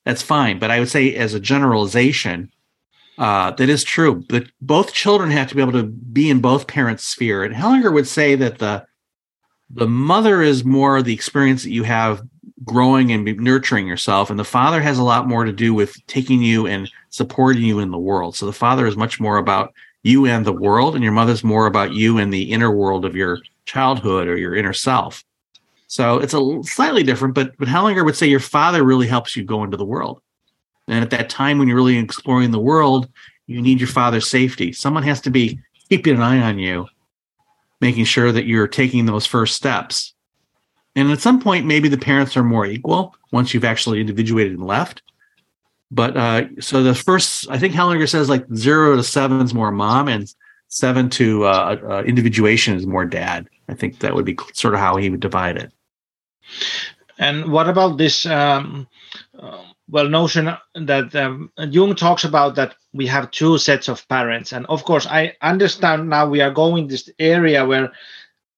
that's fine. But I would say, as a generalization, uh, that is true. But both children have to be able to be in both parents' sphere. And Hellinger would say that the the mother is more the experience that you have growing and nurturing yourself, and the father has a lot more to do with taking you and supporting you in the world. So the father is much more about you and the world, and your mother's more about you and the inner world of your childhood or your inner self. So it's a slightly different, but but Hellinger would say your father really helps you go into the world. And at that time when you're really exploring the world, you need your father's safety. Someone has to be keeping an eye on you, making sure that you're taking those first steps. And at some point, maybe the parents are more equal once you've actually individuated and left. But uh, so the first, I think Hellinger says like zero to seven is more mom, and seven to uh, uh, individuation is more dad. I think that would be sort of how he would divide it. And what about this? Um, uh, well, notion that um, Jung talks about that we have two sets of parents, and of course, I understand now we are going this area where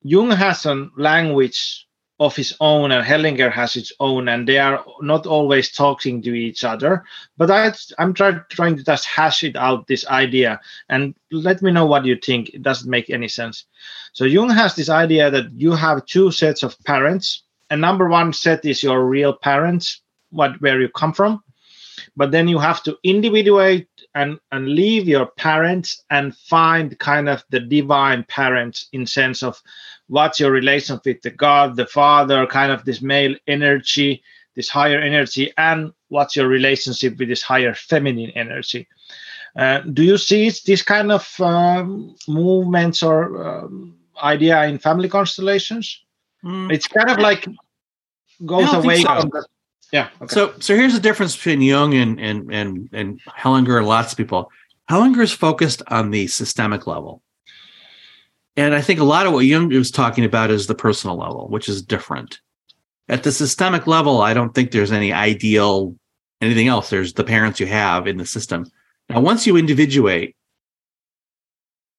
Jung has a language of his own and Hellinger has its own, and they are not always talking to each other. But I, I'm try, trying to just hash it out this idea and let me know what you think. It doesn't make any sense. So Jung has this idea that you have two sets of parents, and number one set is your real parents, what where you come from, but then you have to individuate and and leave your parents and find kind of the divine parents in sense of what's your relation with the god the father kind of this male energy this higher energy and what's your relationship with this higher feminine energy. Uh, do you see this kind of um, movements or um, idea in family constellations mm. it's kind of like goes away so. from the yeah. Okay. So so here's the difference between Jung and and and and Hellinger and lots of people. Hellinger is focused on the systemic level. And I think a lot of what Jung was talking about is the personal level, which is different. At the systemic level, I don't think there's any ideal anything else. There's the parents you have in the system. Now, once you individuate,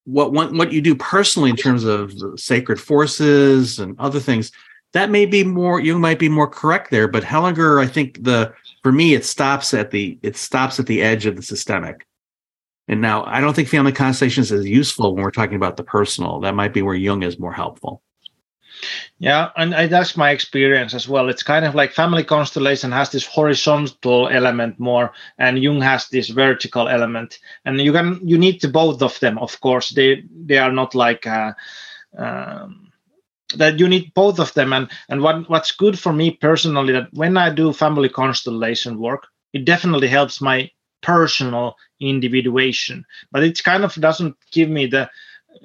what what you do personally in terms of sacred forces and other things, that may be more you might be more correct there but hellinger i think the for me it stops at the it stops at the edge of the systemic. And now i don't think family constellations is useful when we're talking about the personal. That might be where jung is more helpful yeah and that's my experience as well. It's kind of like family constellation has this horizontal element more and jung has this vertical element. And you can you need to both of them of course. They they are not like uh, um, that you need both of them. And and what what's good for me personally that when i do family constellation work it definitely helps my personal individuation. But it kind of doesn't give me the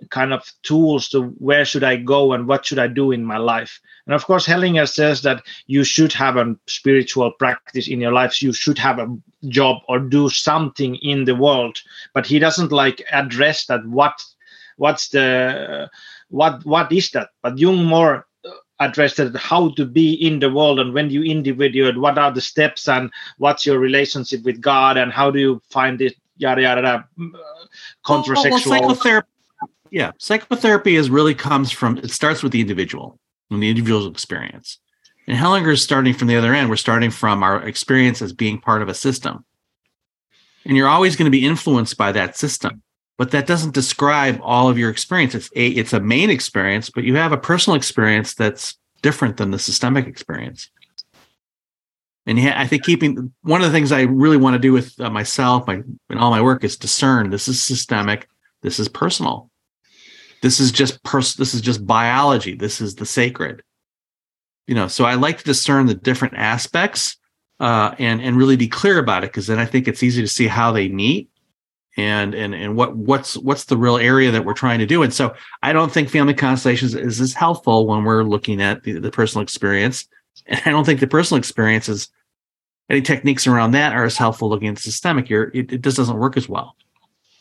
kind of tools to where should i go and what should i do in my life. And of course hellinger says that you should have a spiritual practice in your life. You should have a job or do something in the world. But he doesn't like address that what what's the what what is that? But jung more uh, addressed how to be in the world and when you individuate what are the steps and what's your relationship with god and how do you find it yada yada, yada contrasexual well, well, psychotherapy yeah psychotherapy is really comes from it starts with the individual and the individual's experience and hellinger is starting from the other end we're starting from our experience as being part of a system and you're always going to be influenced by that system but that doesn't describe all of your experience. It's a it's a main experience, but you have a personal experience that's different than the systemic experience. And yeah, I think keeping one of the things I really want to do with uh, myself, my in all my work, is discern. This is systemic. This is personal. This is just pers- This is just biology. This is the sacred. You know, so I like to discern the different aspects uh, and and really be clear about it because then I think it's easy to see how they meet and and and what what's what's the real area that we're trying to do and so i don't think family constellations is as helpful when we're looking at the, the personal experience and i don't think the personal experience is any techniques around that are as helpful looking at the systemic You're, it, it just doesn't work as well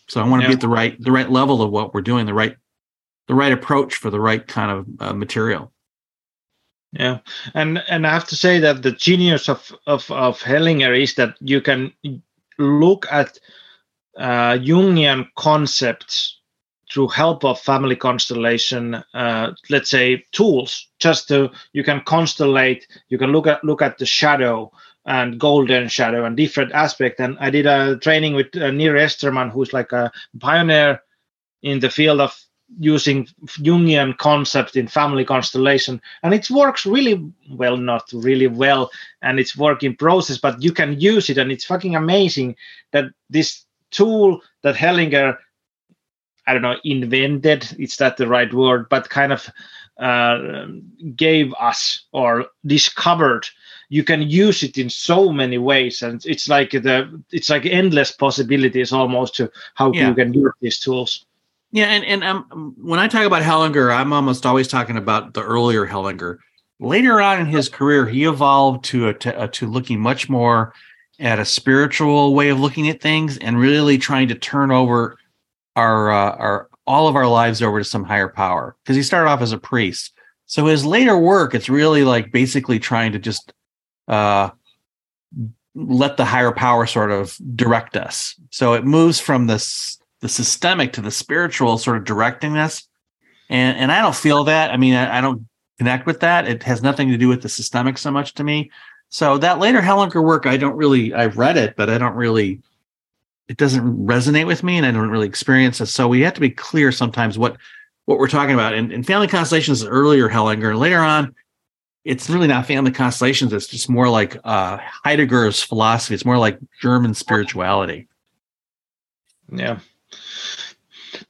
so i want to Yeah. be at the right the right level of what we're doing the right the right approach for the right kind of uh, material Yeah, and and I have to say that the genius of of of Hellinger is that you can look at uh, Jungian concepts through help of family constellation. Uh, let's say tools, just to you can constellate. You can look at look at the shadow and golden shadow and different aspect. And I did a training with uh, Nir Esterman, who's like a pioneer in the field of using Jungian concept in family constellation, and it works really well, not really well, and it's work in process, but you can use it, and it's fucking amazing that this tool that Hellinger, I don't know, invented, is that the right word, but kind of uh, gave us or discovered you can use it in so many ways and it's like the it's like endless possibilities almost to how Yeah. you can use these tools Yeah, and and um, when I talk about Hellinger, I'm almost always talking about the earlier Hellinger. Later on in his career, he evolved to a, to, a, to looking much more at a spiritual way of looking at things and really trying to turn over our uh, our all of our lives over to some higher power. Because he started off as a priest, so his later work it's really like basically trying to just uh, let the higher power sort of direct us. So it moves from this the systemic to the spiritual sort of directing us. And and I don't feel that. I mean, I, I don't connect with that. It has nothing to do with the systemic so much to me. So that later Hellinger work, I don't really I've read it, but I don't really it doesn't resonate with me and I don't really experience it. So we have to be clear sometimes what what we're talking about. And, and family constellations is earlier Hellinger, and later on, it's really not family constellations. It's just more like uh, Heidegger's philosophy. It's more like German spirituality. Yeah.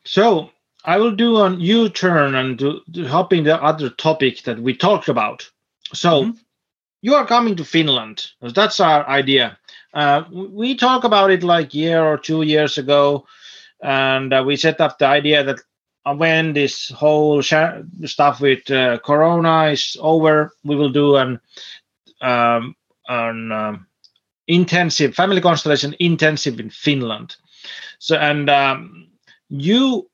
So I will do an U-turn and do, do the other topic that we talked about. So Mhm. you are coming to Finland. That's our idea. Uh, we talked about it like year or two years ago, and uh, we set up the idea that uh, when this whole sha- stuff with uh, Corona is over, we will do an um, an um, intensive family constellation intensive in Finland. So and um, you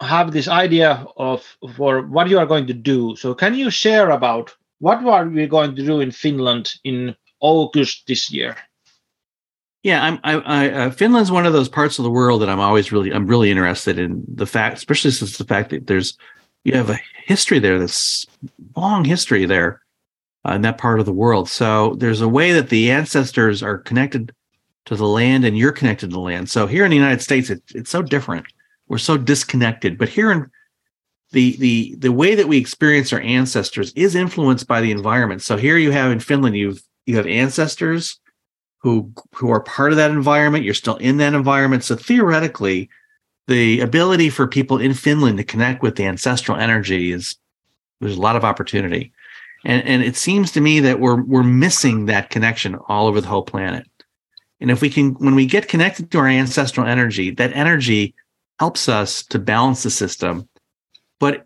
have this idea of for what you are going to do. So can you share about what are we going to do in Finland in August this year? Yeah, I'm. I, I uh, Finland's one of those parts of the world that I'm always really, I'm really interested in the fact, especially since the fact that there's, you have a history there, this long history there, uh, in that part of the world. So there's a way that the ancestors are connected to the land, and you're connected to the land. So here in the United States, it, it's so different. We're so disconnected. But here in the the the way that we experience our ancestors is influenced by the environment. So here you have in Finland, you've you have ancestors who who are part of that environment you're still in that environment so theoretically the ability for people in finland to connect with the ancestral energy is there's a lot of opportunity and and it seems to me that we're we're missing that connection all over the whole planet and if we can when we get connected to our ancestral energy that energy helps us to balance the system but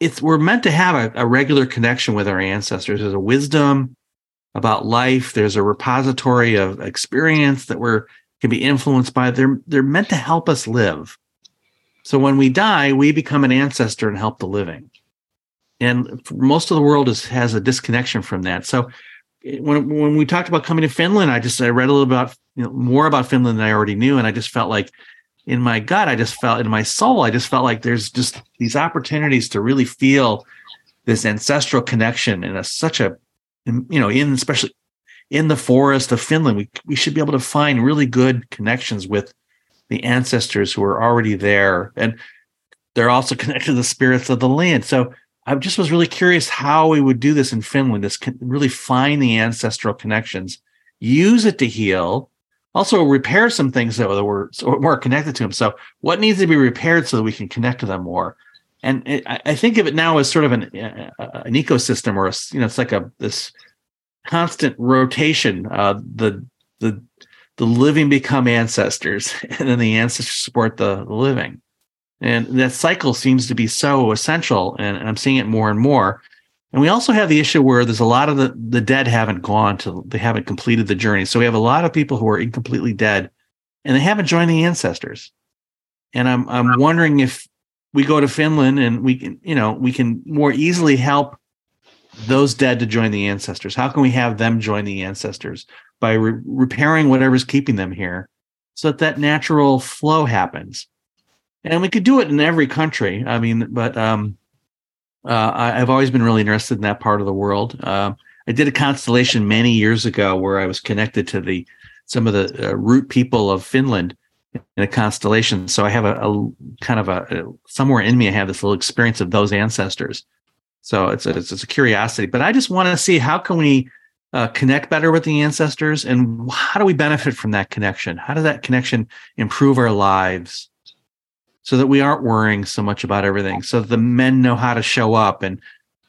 it's we're meant to have a, a regular connection with our ancestors there's a wisdom about life. There's a repository of experience that we're can be influenced by. They're they're meant to help us live. So when we die, we become an ancestor and help the living. And most of the world is, has a disconnection from that. So when when we talked about coming to Finland, I just I read a little about you know more about Finland than I already knew, and I just felt like in my gut, I just felt in my soul, I just felt like there's just these opportunities to really feel this ancestral connection in a, such a you know in especially in the forest of Finland, we we should be able to find really good connections with the ancestors who are already there, and they're also (laughs) connected to the spirits of the land. So I just was really curious how we would do this in Finland. This can really find the ancestral connections, use it to heal, also repair some things that were more connected to them. So what needs to be repaired so that we can connect to them more? And it, I I think of it now as sort of an uh, an ecosystem, or a, you know, it's like a this constant rotation. Uh, the the the living become ancestors, (laughs) and then the ancestors support the, the living. And that cycle seems to be so essential, and, and I'm seeing it more and more. And we also have the issue where there's a lot of the, the dead haven't gone to, they haven't completed the journey. So we have a lot of people who are incompletely dead and they haven't joined the ancestors. And I'm, I'm wondering if we go to Finland and we can, you know, we can more easily help those dead to join the ancestors. How can we have them join the ancestors by re- repairing whatever's keeping them here so that that natural flow happens? And we could do it in every country. I mean, but, um, uh, I, have always been really interested in that part of the world. Uh, I did a constellation many years ago where I was connected to the some of the uh, root people of Finland in a constellation. So I have a, a kind of a, a, somewhere in me, I have this little experience of those ancestors. So it's a, it's, a curiosity, but I just want to see how can we uh, connect better with the ancestors and how do we benefit from that connection? How does that connection improve our lives? So that we aren't worrying so much about everything. So the men know how to show up, and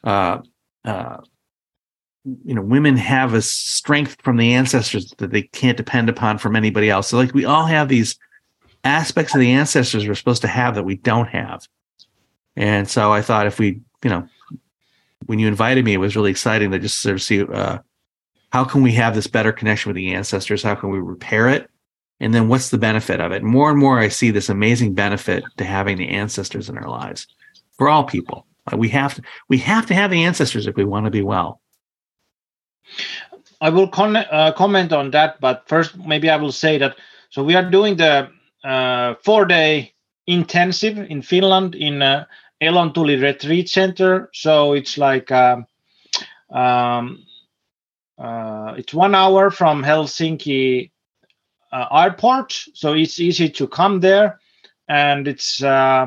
uh, uh, you know, women have a strength from the ancestors that they can't depend upon from anybody else. So like we all have these aspects of the ancestors we're supposed to have that we don't have. And so I thought if we, you know, when you invited me, it was really exciting to just sort of see uh, how can we have this better connection with the ancestors? How can we repair it? And then what's the benefit of it? More and more i see this amazing benefit to having the ancestors in our lives for all people. Uh, we have to we have to have the ancestors if we want to be well. I will con- uh, comment on that but first maybe i will say that so we are doing the uh, four day intensive in finland in uh, elontuli retreat center. So it's like um, um, uh, it's one hour from helsinki airport, so it's easy to come there, and it's uh,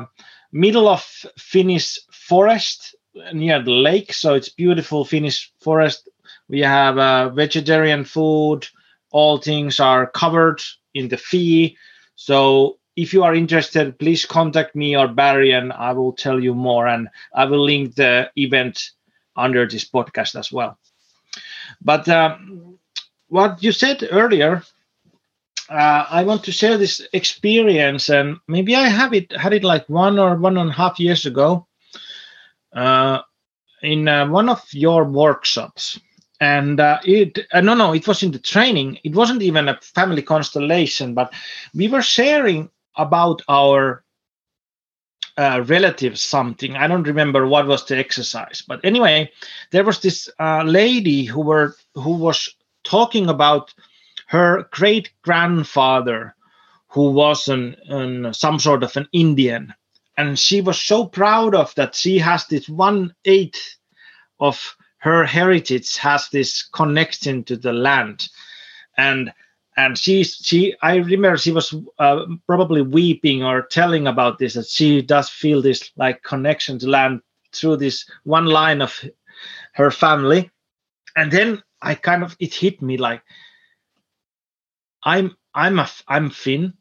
middle of Finnish forest near the lake, so it's beautiful Finnish forest. We have uh, vegetarian food. All things are covered in the fee. So if you are interested, please contact me or Barry, and I will tell you more. And I will link the event under this podcast as well. But um, what you said earlier uh, I want to share this experience, and maybe I have it had it like one or one and a half years ago, uh, in uh, one of your workshops, and uh, it uh, no no it was in the training. It wasn't even a family constellation, but we were sharing about our uh, relatives something. I don't remember what was the exercise, but anyway, there was this lady who were who was talking about her great grandfather, who was an, an, some sort of an Indian, and she was so proud of that. She has this one eighth of her heritage has this connection to the land, and and she she I remember she was uh, probably weeping or telling about this that she does feel this like connection to land through this one line of her family, and then I kind of it hit me like I'm I'm a I'm Finn,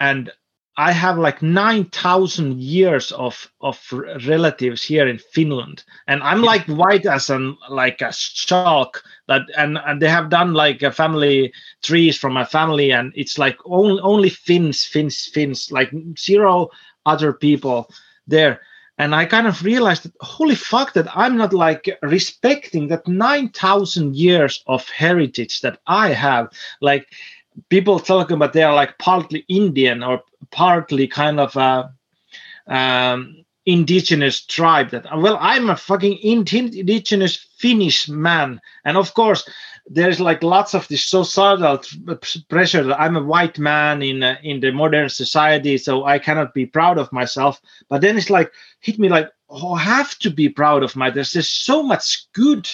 and I have like nine thousand years of of relatives here in Finland, and I'm like white as an like a shark. that, and and they have done like a family trees from my family, and it's like only only Finns, Finns, Finns, like zero other people there. And I kind of realized that holy fuck that I'm not like respecting that nine thousand years of heritage that I have, like people talking about they are like partly Indian or partly kind of a um, indigenous tribe. That well, I'm a fucking indigenous Finnish man, and of course, there's like lots of this societal pressure that I'm a white man in uh, in the modern society, so I cannot be proud of myself. But then it's like hit me like, oh, I have to be proud of my. There's just so much good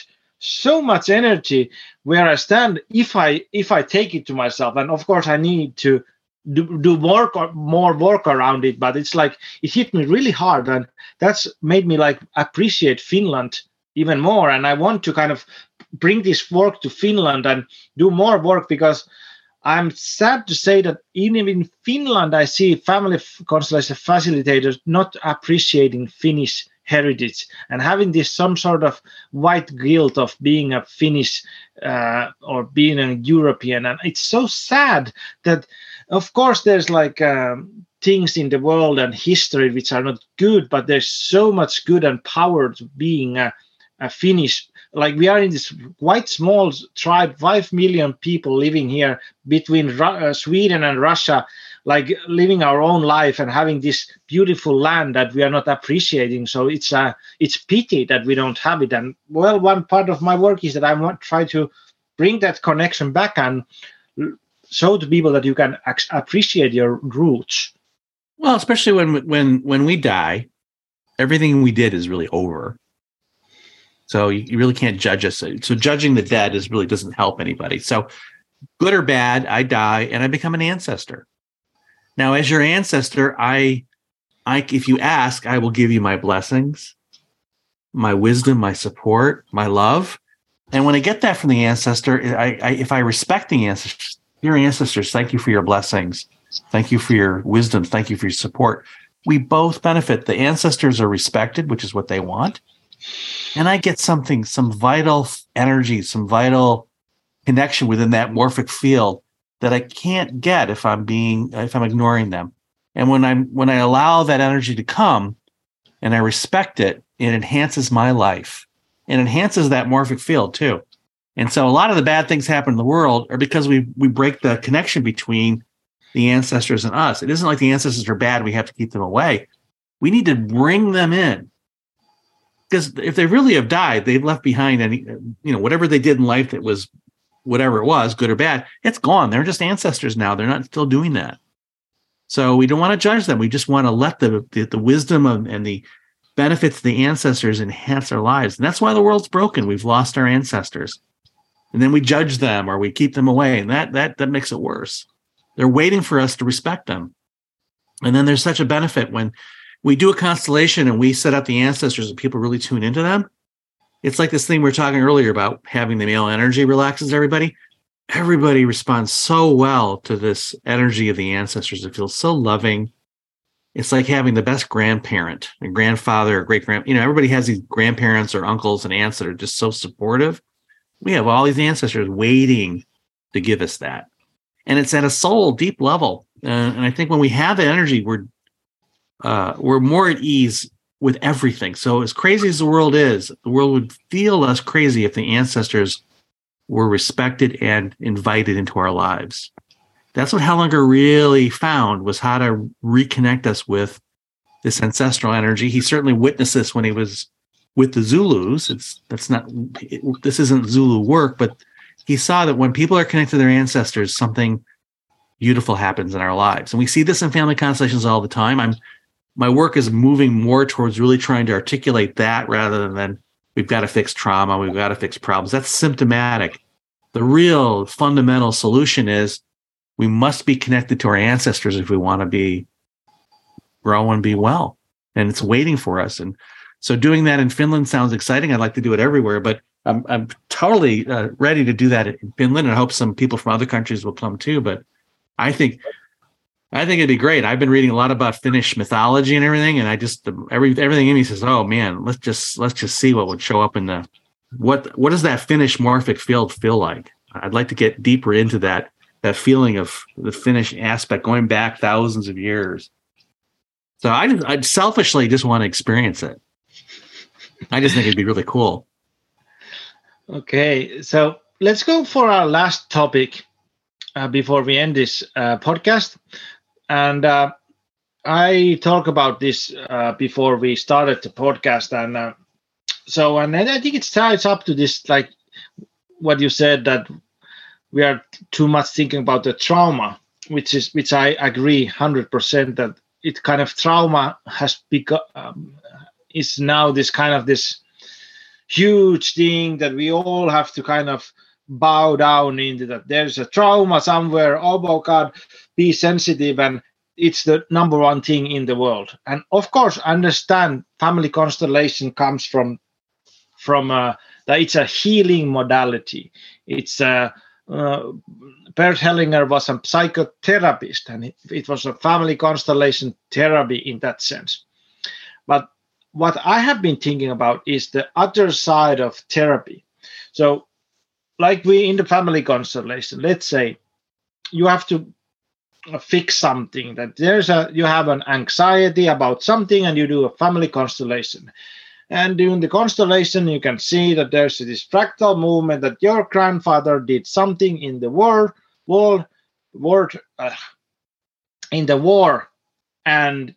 so much energy where I stand if I if I take it to myself. And of course, I need to do, do work or more work around it. But it's like it hit me really hard, and that's made me like appreciate Finland even more. And I want to kind of bring this work to Finland and do more work because I'm sad to say that even in Finland, I see family constellation facilitators not appreciating Finnish heritage and having this some sort of white guilt of being a finnish uh, or being a european and it's so sad that of course there's like um, things in the world and history which are not good but there's so much good and power to being a, a finnish like we are in this quite small tribe, five million people living here between Ru- uh, Sweden and Russia, like living our own life and having this beautiful land that we are not appreciating. So it's a it's pity that we don't have it. And well, one part of my work is that I want try to bring that connection back and show to people that you can ac- appreciate your roots. Well, especially when when when we die, everything we did is really over so you, you really can't judge us. So judging the dead is really doesn't help anybody. So good or bad, I die and I become an ancestor. Now, as your ancestor, I, I, if you ask, I will give you my blessings, my wisdom, my support, my love. And when I get that from the ancestor, I, I if I respect the ancestors, your ancestors, thank you for your blessings. Thank you for your wisdom. Thank you for your support. We both benefit. The ancestors are respected, which is what they want and I get something, some vital energy, some vital connection within that morphic field that I can't get if I'm being if I'm ignoring them. And when I'm when I allow that energy to come and I respect it, it enhances my life. and enhances that morphic field too. And so a lot of the bad things happen in the world are because we we break the connection between the ancestors and us. It isn't like the ancestors are bad, we have to keep them away. We need to bring them in because if they really have died, they've left behind any, you know, whatever they did in life that was whatever it was, good or bad, it's gone. They're just ancestors now. They're not still doing that. So we don't want to judge them. We just want to let the the, the wisdom of, and the benefits of the ancestors enhance our lives. And that's why the world's broken. We've lost our ancestors. And then we judge them or we keep them away. And that that that makes it worse. They're waiting for us to respect them. And then there's such a benefit when we do a constellation and we set up the ancestors and people really tune into them. It's like this thing we are talking earlier about having the male energy relaxes everybody. Everybody responds so well to this energy of the ancestors. It feels so loving. It's like having the best grandparent, a grandfather, or great grand. You know, everybody has these grandparents or uncles and aunts that are just so supportive. We have all these ancestors waiting to give us that, and it's at a soul deep level. Uh, and I think when we have that energy, we're uh, we're more at ease with everything. So, as crazy as the world is, the world would feel less crazy if the ancestors were respected and invited into our lives. That's what Hellinger really found was how to reconnect us with this ancestral energy. He certainly witnessed this when he was with the Zulus. It's that's not it, this isn't Zulu work, but he saw that when people are connected to their ancestors, something beautiful happens in our lives. And we see this in family constellations all the time. I'm my work is moving more towards really trying to articulate that rather than we've got to fix trauma, we've got to fix problems. That's symptomatic. The real fundamental solution is we must be connected to our ancestors if we want to be grow and be well. And it's waiting for us. And so doing that in Finland sounds exciting. I'd like to do it everywhere, but I'm, I'm totally uh, ready to do that in Finland. And I hope some people from other countries will come too. But I think I think it'd be great. I've been reading a lot about Finnish mythology and everything, and I just every everything in me says, "Oh man, let's just let's just see what would show up in the what what does that Finnish morphic field feel like?" I'd like to get deeper into that that feeling of the Finnish aspect going back thousands of years. So I I selfishly just want to experience it. I just think it'd be really cool. Okay, so let's go for our last topic uh, before we end this uh, podcast and uh, I talk about this uh, before we started the podcast, and uh, so and I think it ties up to this, like what you said that we are too much thinking about the trauma, which is which I agree hundred percent that it kind of trauma has become um, is now this kind of this huge thing that we all have to kind of bow down into that there's a trauma somewhere oh my god be sensitive and it's the number one thing in the world. And of course understand family constellation comes from from uh, that it's a healing modality. It's a uh, Bert Hellinger was a psychotherapist and it, it was a family constellation therapy in that sense. But what I have been thinking about is the other side of therapy. So, like we in the family constellation, let's say you have to fix something that there's a you have an anxiety about something and you do a family constellation and during the constellation you can see that there's this fractal movement that your grandfather did something in the war world world uh, in the war and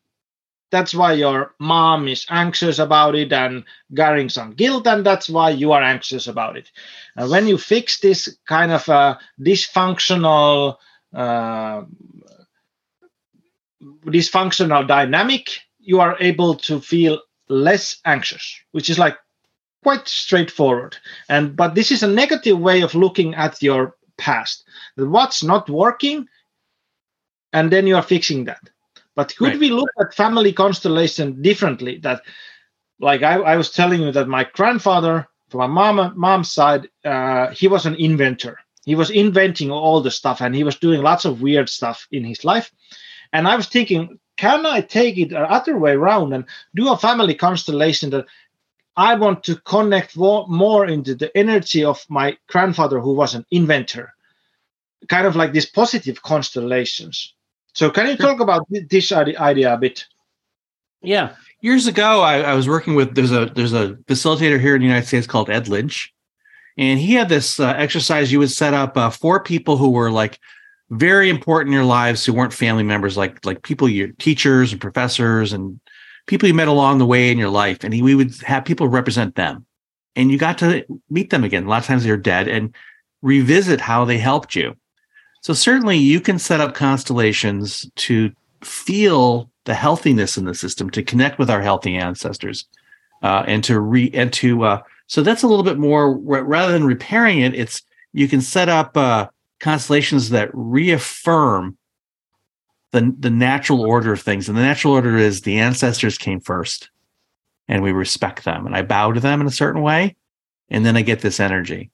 that's why your mom is anxious about it and carrying some guilt and that's why you are anxious about it. And when you fix this kind of a dysfunctional uh, dysfunctional dynamic you are able to feel less anxious which is like quite straightforward. And but this is a negative way of looking at your past. What's not working and then you are fixing that but could right. we look at family constellation differently that like I, I, was telling you that my grandfather from my mom mom's side uh, he was an inventor. He was inventing all the stuff and he was doing lots of weird stuff in his life. And i was thinking can i take it the other way around and do a family constellation that i want to connect more into the energy of my grandfather who was an inventor? Kind of like these positive constellations so can you talk about this idea a bit? Yeah. Years ago I, I was working with there's a there's a facilitator here in the united states called ed lynch and he had this uh, exercise. You would set up uh, four people who were like very important in your lives who weren't family members like like people your teachers and professors and people you met along the way in your life and he, we would have people represent them. And you got to meet them again. A lot of times they're dead and revisit how they helped you so certainly you can set up constellations to feel the healthiness in the system to connect with our healthy ancestors uh, and to re and to uh, so that's a little bit more rather than repairing it. It's you can set up uh, constellations that reaffirm the the natural order of things, and the natural order is the ancestors came first, and we respect them, and I bow to them in a certain way, and then I get this energy.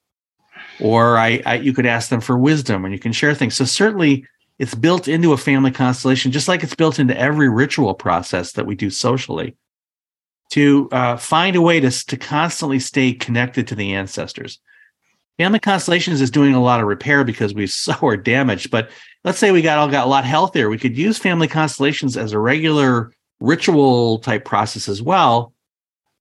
Or I, I you could ask them for wisdom, and you can share things. So certainly it's built into a family constellation, just like it's built into every ritual process that we do socially to uh, find a way to, to constantly stay connected to the ancestors. Family Constellations is doing a lot of repair because we (laughs) so are damaged. But let's say we got all got a lot healthier. We could use Family Constellations as a regular ritual type process as well,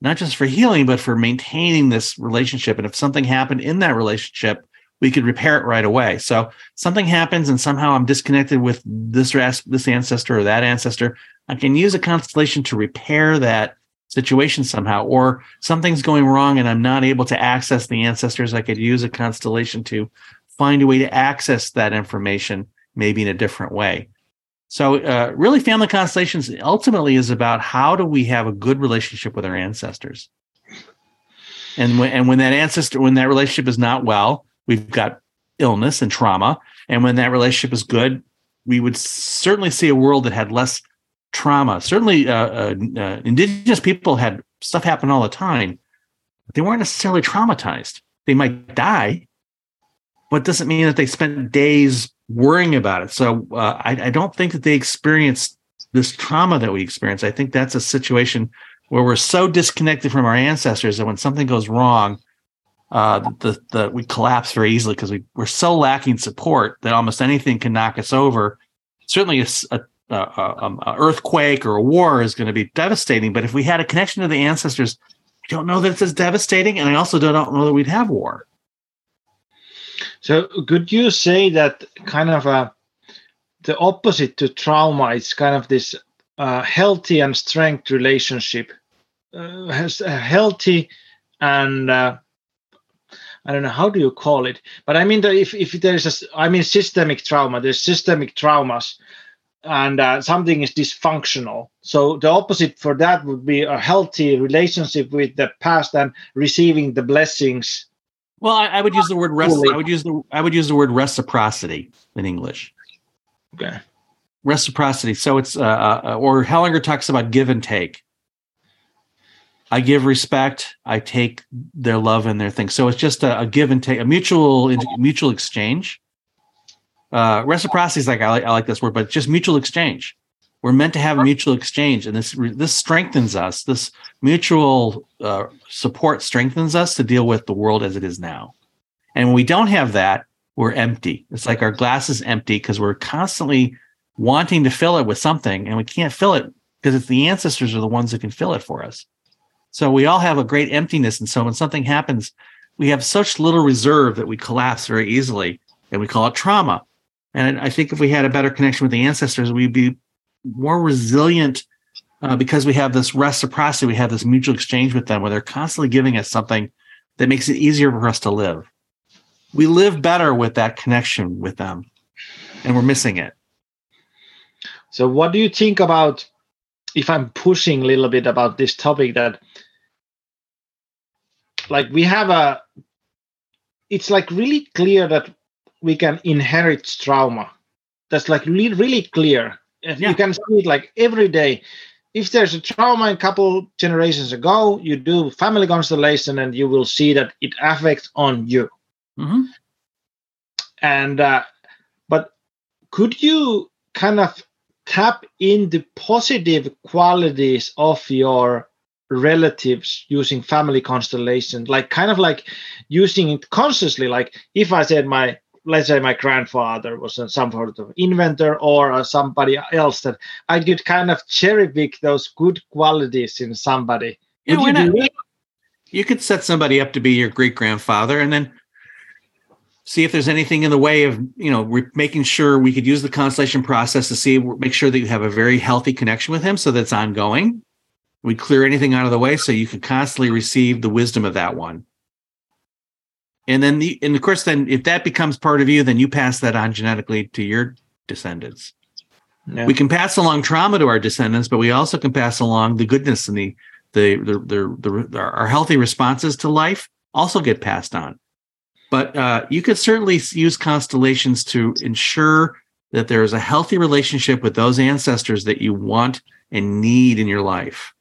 not just for healing, but for maintaining this relationship. And if something happened in that relationship, we could repair it right away. So something happens and somehow I'm disconnected with this this ancestor or that ancestor. I can use a constellation to repair that situation somehow, or something's going wrong and I'm not able to access the ancestors. I could use a constellation to find a way to access that information, maybe in a different way. So, uh, really, family constellations ultimately is about how do we have a good relationship with our ancestors. And when, and when that ancestor, when that relationship is not well, we've got illness and trauma. And when that relationship is good, we would certainly see a world that had less trauma. Certainly, uh, uh, uh, indigenous people had stuff happen all the time. They weren't necessarily traumatized. They might die, but doesn't mean that they spent days worrying about it. So uh, I, I don't think that they experienced this trauma that we experience. I think that's a situation where we're so disconnected from our ancestors that when something goes wrong, uh, the, the we collapse very easily because we, we're so lacking support that almost anything can knock us over. Certainly, a, a uh, um, earthquake or a war is going to be devastating. But if we had a connection to the ancestors, I don't know that it's as devastating, and I also don't know that we'd have war. So, could you say that kind of a uh, the opposite to trauma is kind of this uh, healthy and strength relationship, uh, has a healthy and uh, I don't know how do you call it, but I mean that if if there's a I mean systemic trauma, there's systemic traumas and uh, something is dysfunctional. So the opposite for that would be a healthy relationship with the past and receiving the blessings. Well, I, I would use the word rest. I would use the I would use the word reciprocity in English. Okay. Reciprocity. So it's uh, uh, or Hellinger talks about give and take. I give respect. I take their love and their things. So it's just a, a give and take, a mutual mutual exchange uh, reciprocity is like I, like I like this word, but just mutual exchange. We're meant to have a mutual exchange, and this this strengthens us. This mutual uh, support strengthens us to deal with the world as it is now. And when we don't have that, we're empty. It's like our glass is empty because we're constantly wanting to fill it with something, and we can't fill it because it's the ancestors are the ones that can fill it for us. So we all have a great emptiness, and so when something happens, we have such little reserve that we collapse very easily, and we call it trauma. And I think if we had a better connection with the ancestors, we'd be more resilient uh, because we have this reciprocity, we have this mutual exchange with them where they're constantly giving us something that makes it easier for us to live. We live better with that connection with them, and we're missing it. So, what do you think about if I'm pushing a little bit about this topic that, like, we have a, it's like really clear that we can inherit trauma. That's like really, really clear. Yeah. You can see it like every day. If there's a trauma a couple generations ago, you do family constellation and you will see that it affects on you. Mm-hmm. And uh, but could you kind of tap in the positive qualities of your relatives using family constellation like kind of like using it consciously like if i said my let's say my grandfather was some sort of inventor or uh, somebody else that I could kind of cherry pick those good qualities in somebody. Yeah, Would you, not, you could set somebody up to be your great grandfather and then see if there's anything in the way of you know re- making sure we could use the constellation process to see make sure that you have a very healthy connection with him so that's ongoing. We clear anything out of the way so you can constantly receive the wisdom of that one and then the and of course then if that becomes part of you then you pass that on genetically to your descendants. Yeah. we can pass along trauma to our descendants but we also can pass along the goodness and the the the, the, the, our healthy responses to life also get passed on. But uh, you could certainly use constellations to ensure that there is a healthy relationship with those ancestors that you want and need in your life.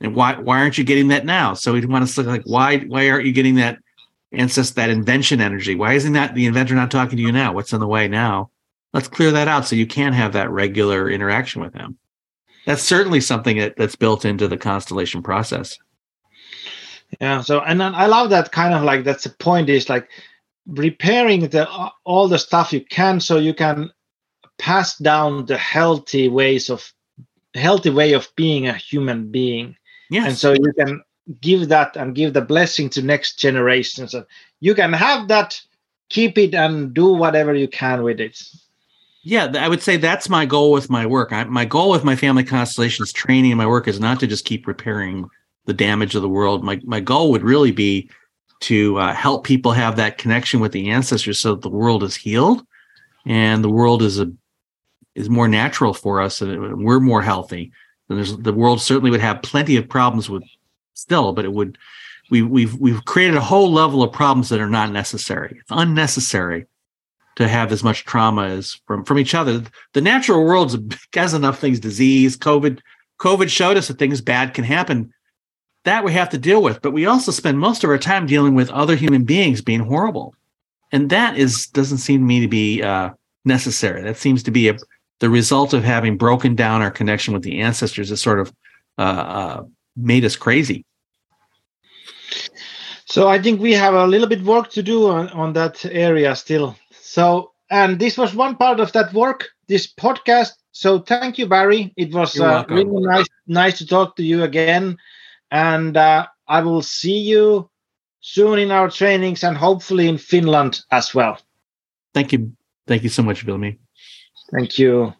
And why why aren't you getting that now? So we want to look like why why aren't you getting that ancestor that invention energy. Why isn't that the inventor not talking to you now? What's in the way now? Let's clear that out so you can have that regular interaction with him. That's certainly something that, that's built into the constellation process. Yeah. So, and I love that kind of like that's the point is like repairing the all the stuff you can so you can pass down the healthy ways of healthy way of being a human being. Yes. And so you can give that and give the blessing to next generations. So you can have that, keep it, and do whatever you can with it. Yeah, I would say that's my goal with my work. I, my goal with my family constellations training and my work is not to just keep repairing the damage of the world. My my goal would really be to uh, help people have that connection with the ancestors, so that the world is healed and the world is a is more natural for us, and we're more healthy. And there's the world certainly would have plenty of problems with still, but it would we we've we've created a whole level of problems that are not necessary. It's unnecessary to have as much trauma as from from each other. The natural world (laughs) has enough things, disease, COVID. COVID showed us that things bad can happen. That we have to deal with, but we also spend most of our time dealing with other human beings being horrible, and that is doesn't seem to me to be uh, necessary. That seems to be a, the result of having broken down our connection with the ancestors. Is sort of uh, uh, made us crazy. So I think we have a little bit work to do on, on that area still. So and this was one part of that work, this podcast. So thank you, Barry. It was uh, really nice, nice to talk to you again, and uh, I will see you soon in our trainings and hopefully in Finland as well. Thank you. Thank you so much, Vilmi. Thank you.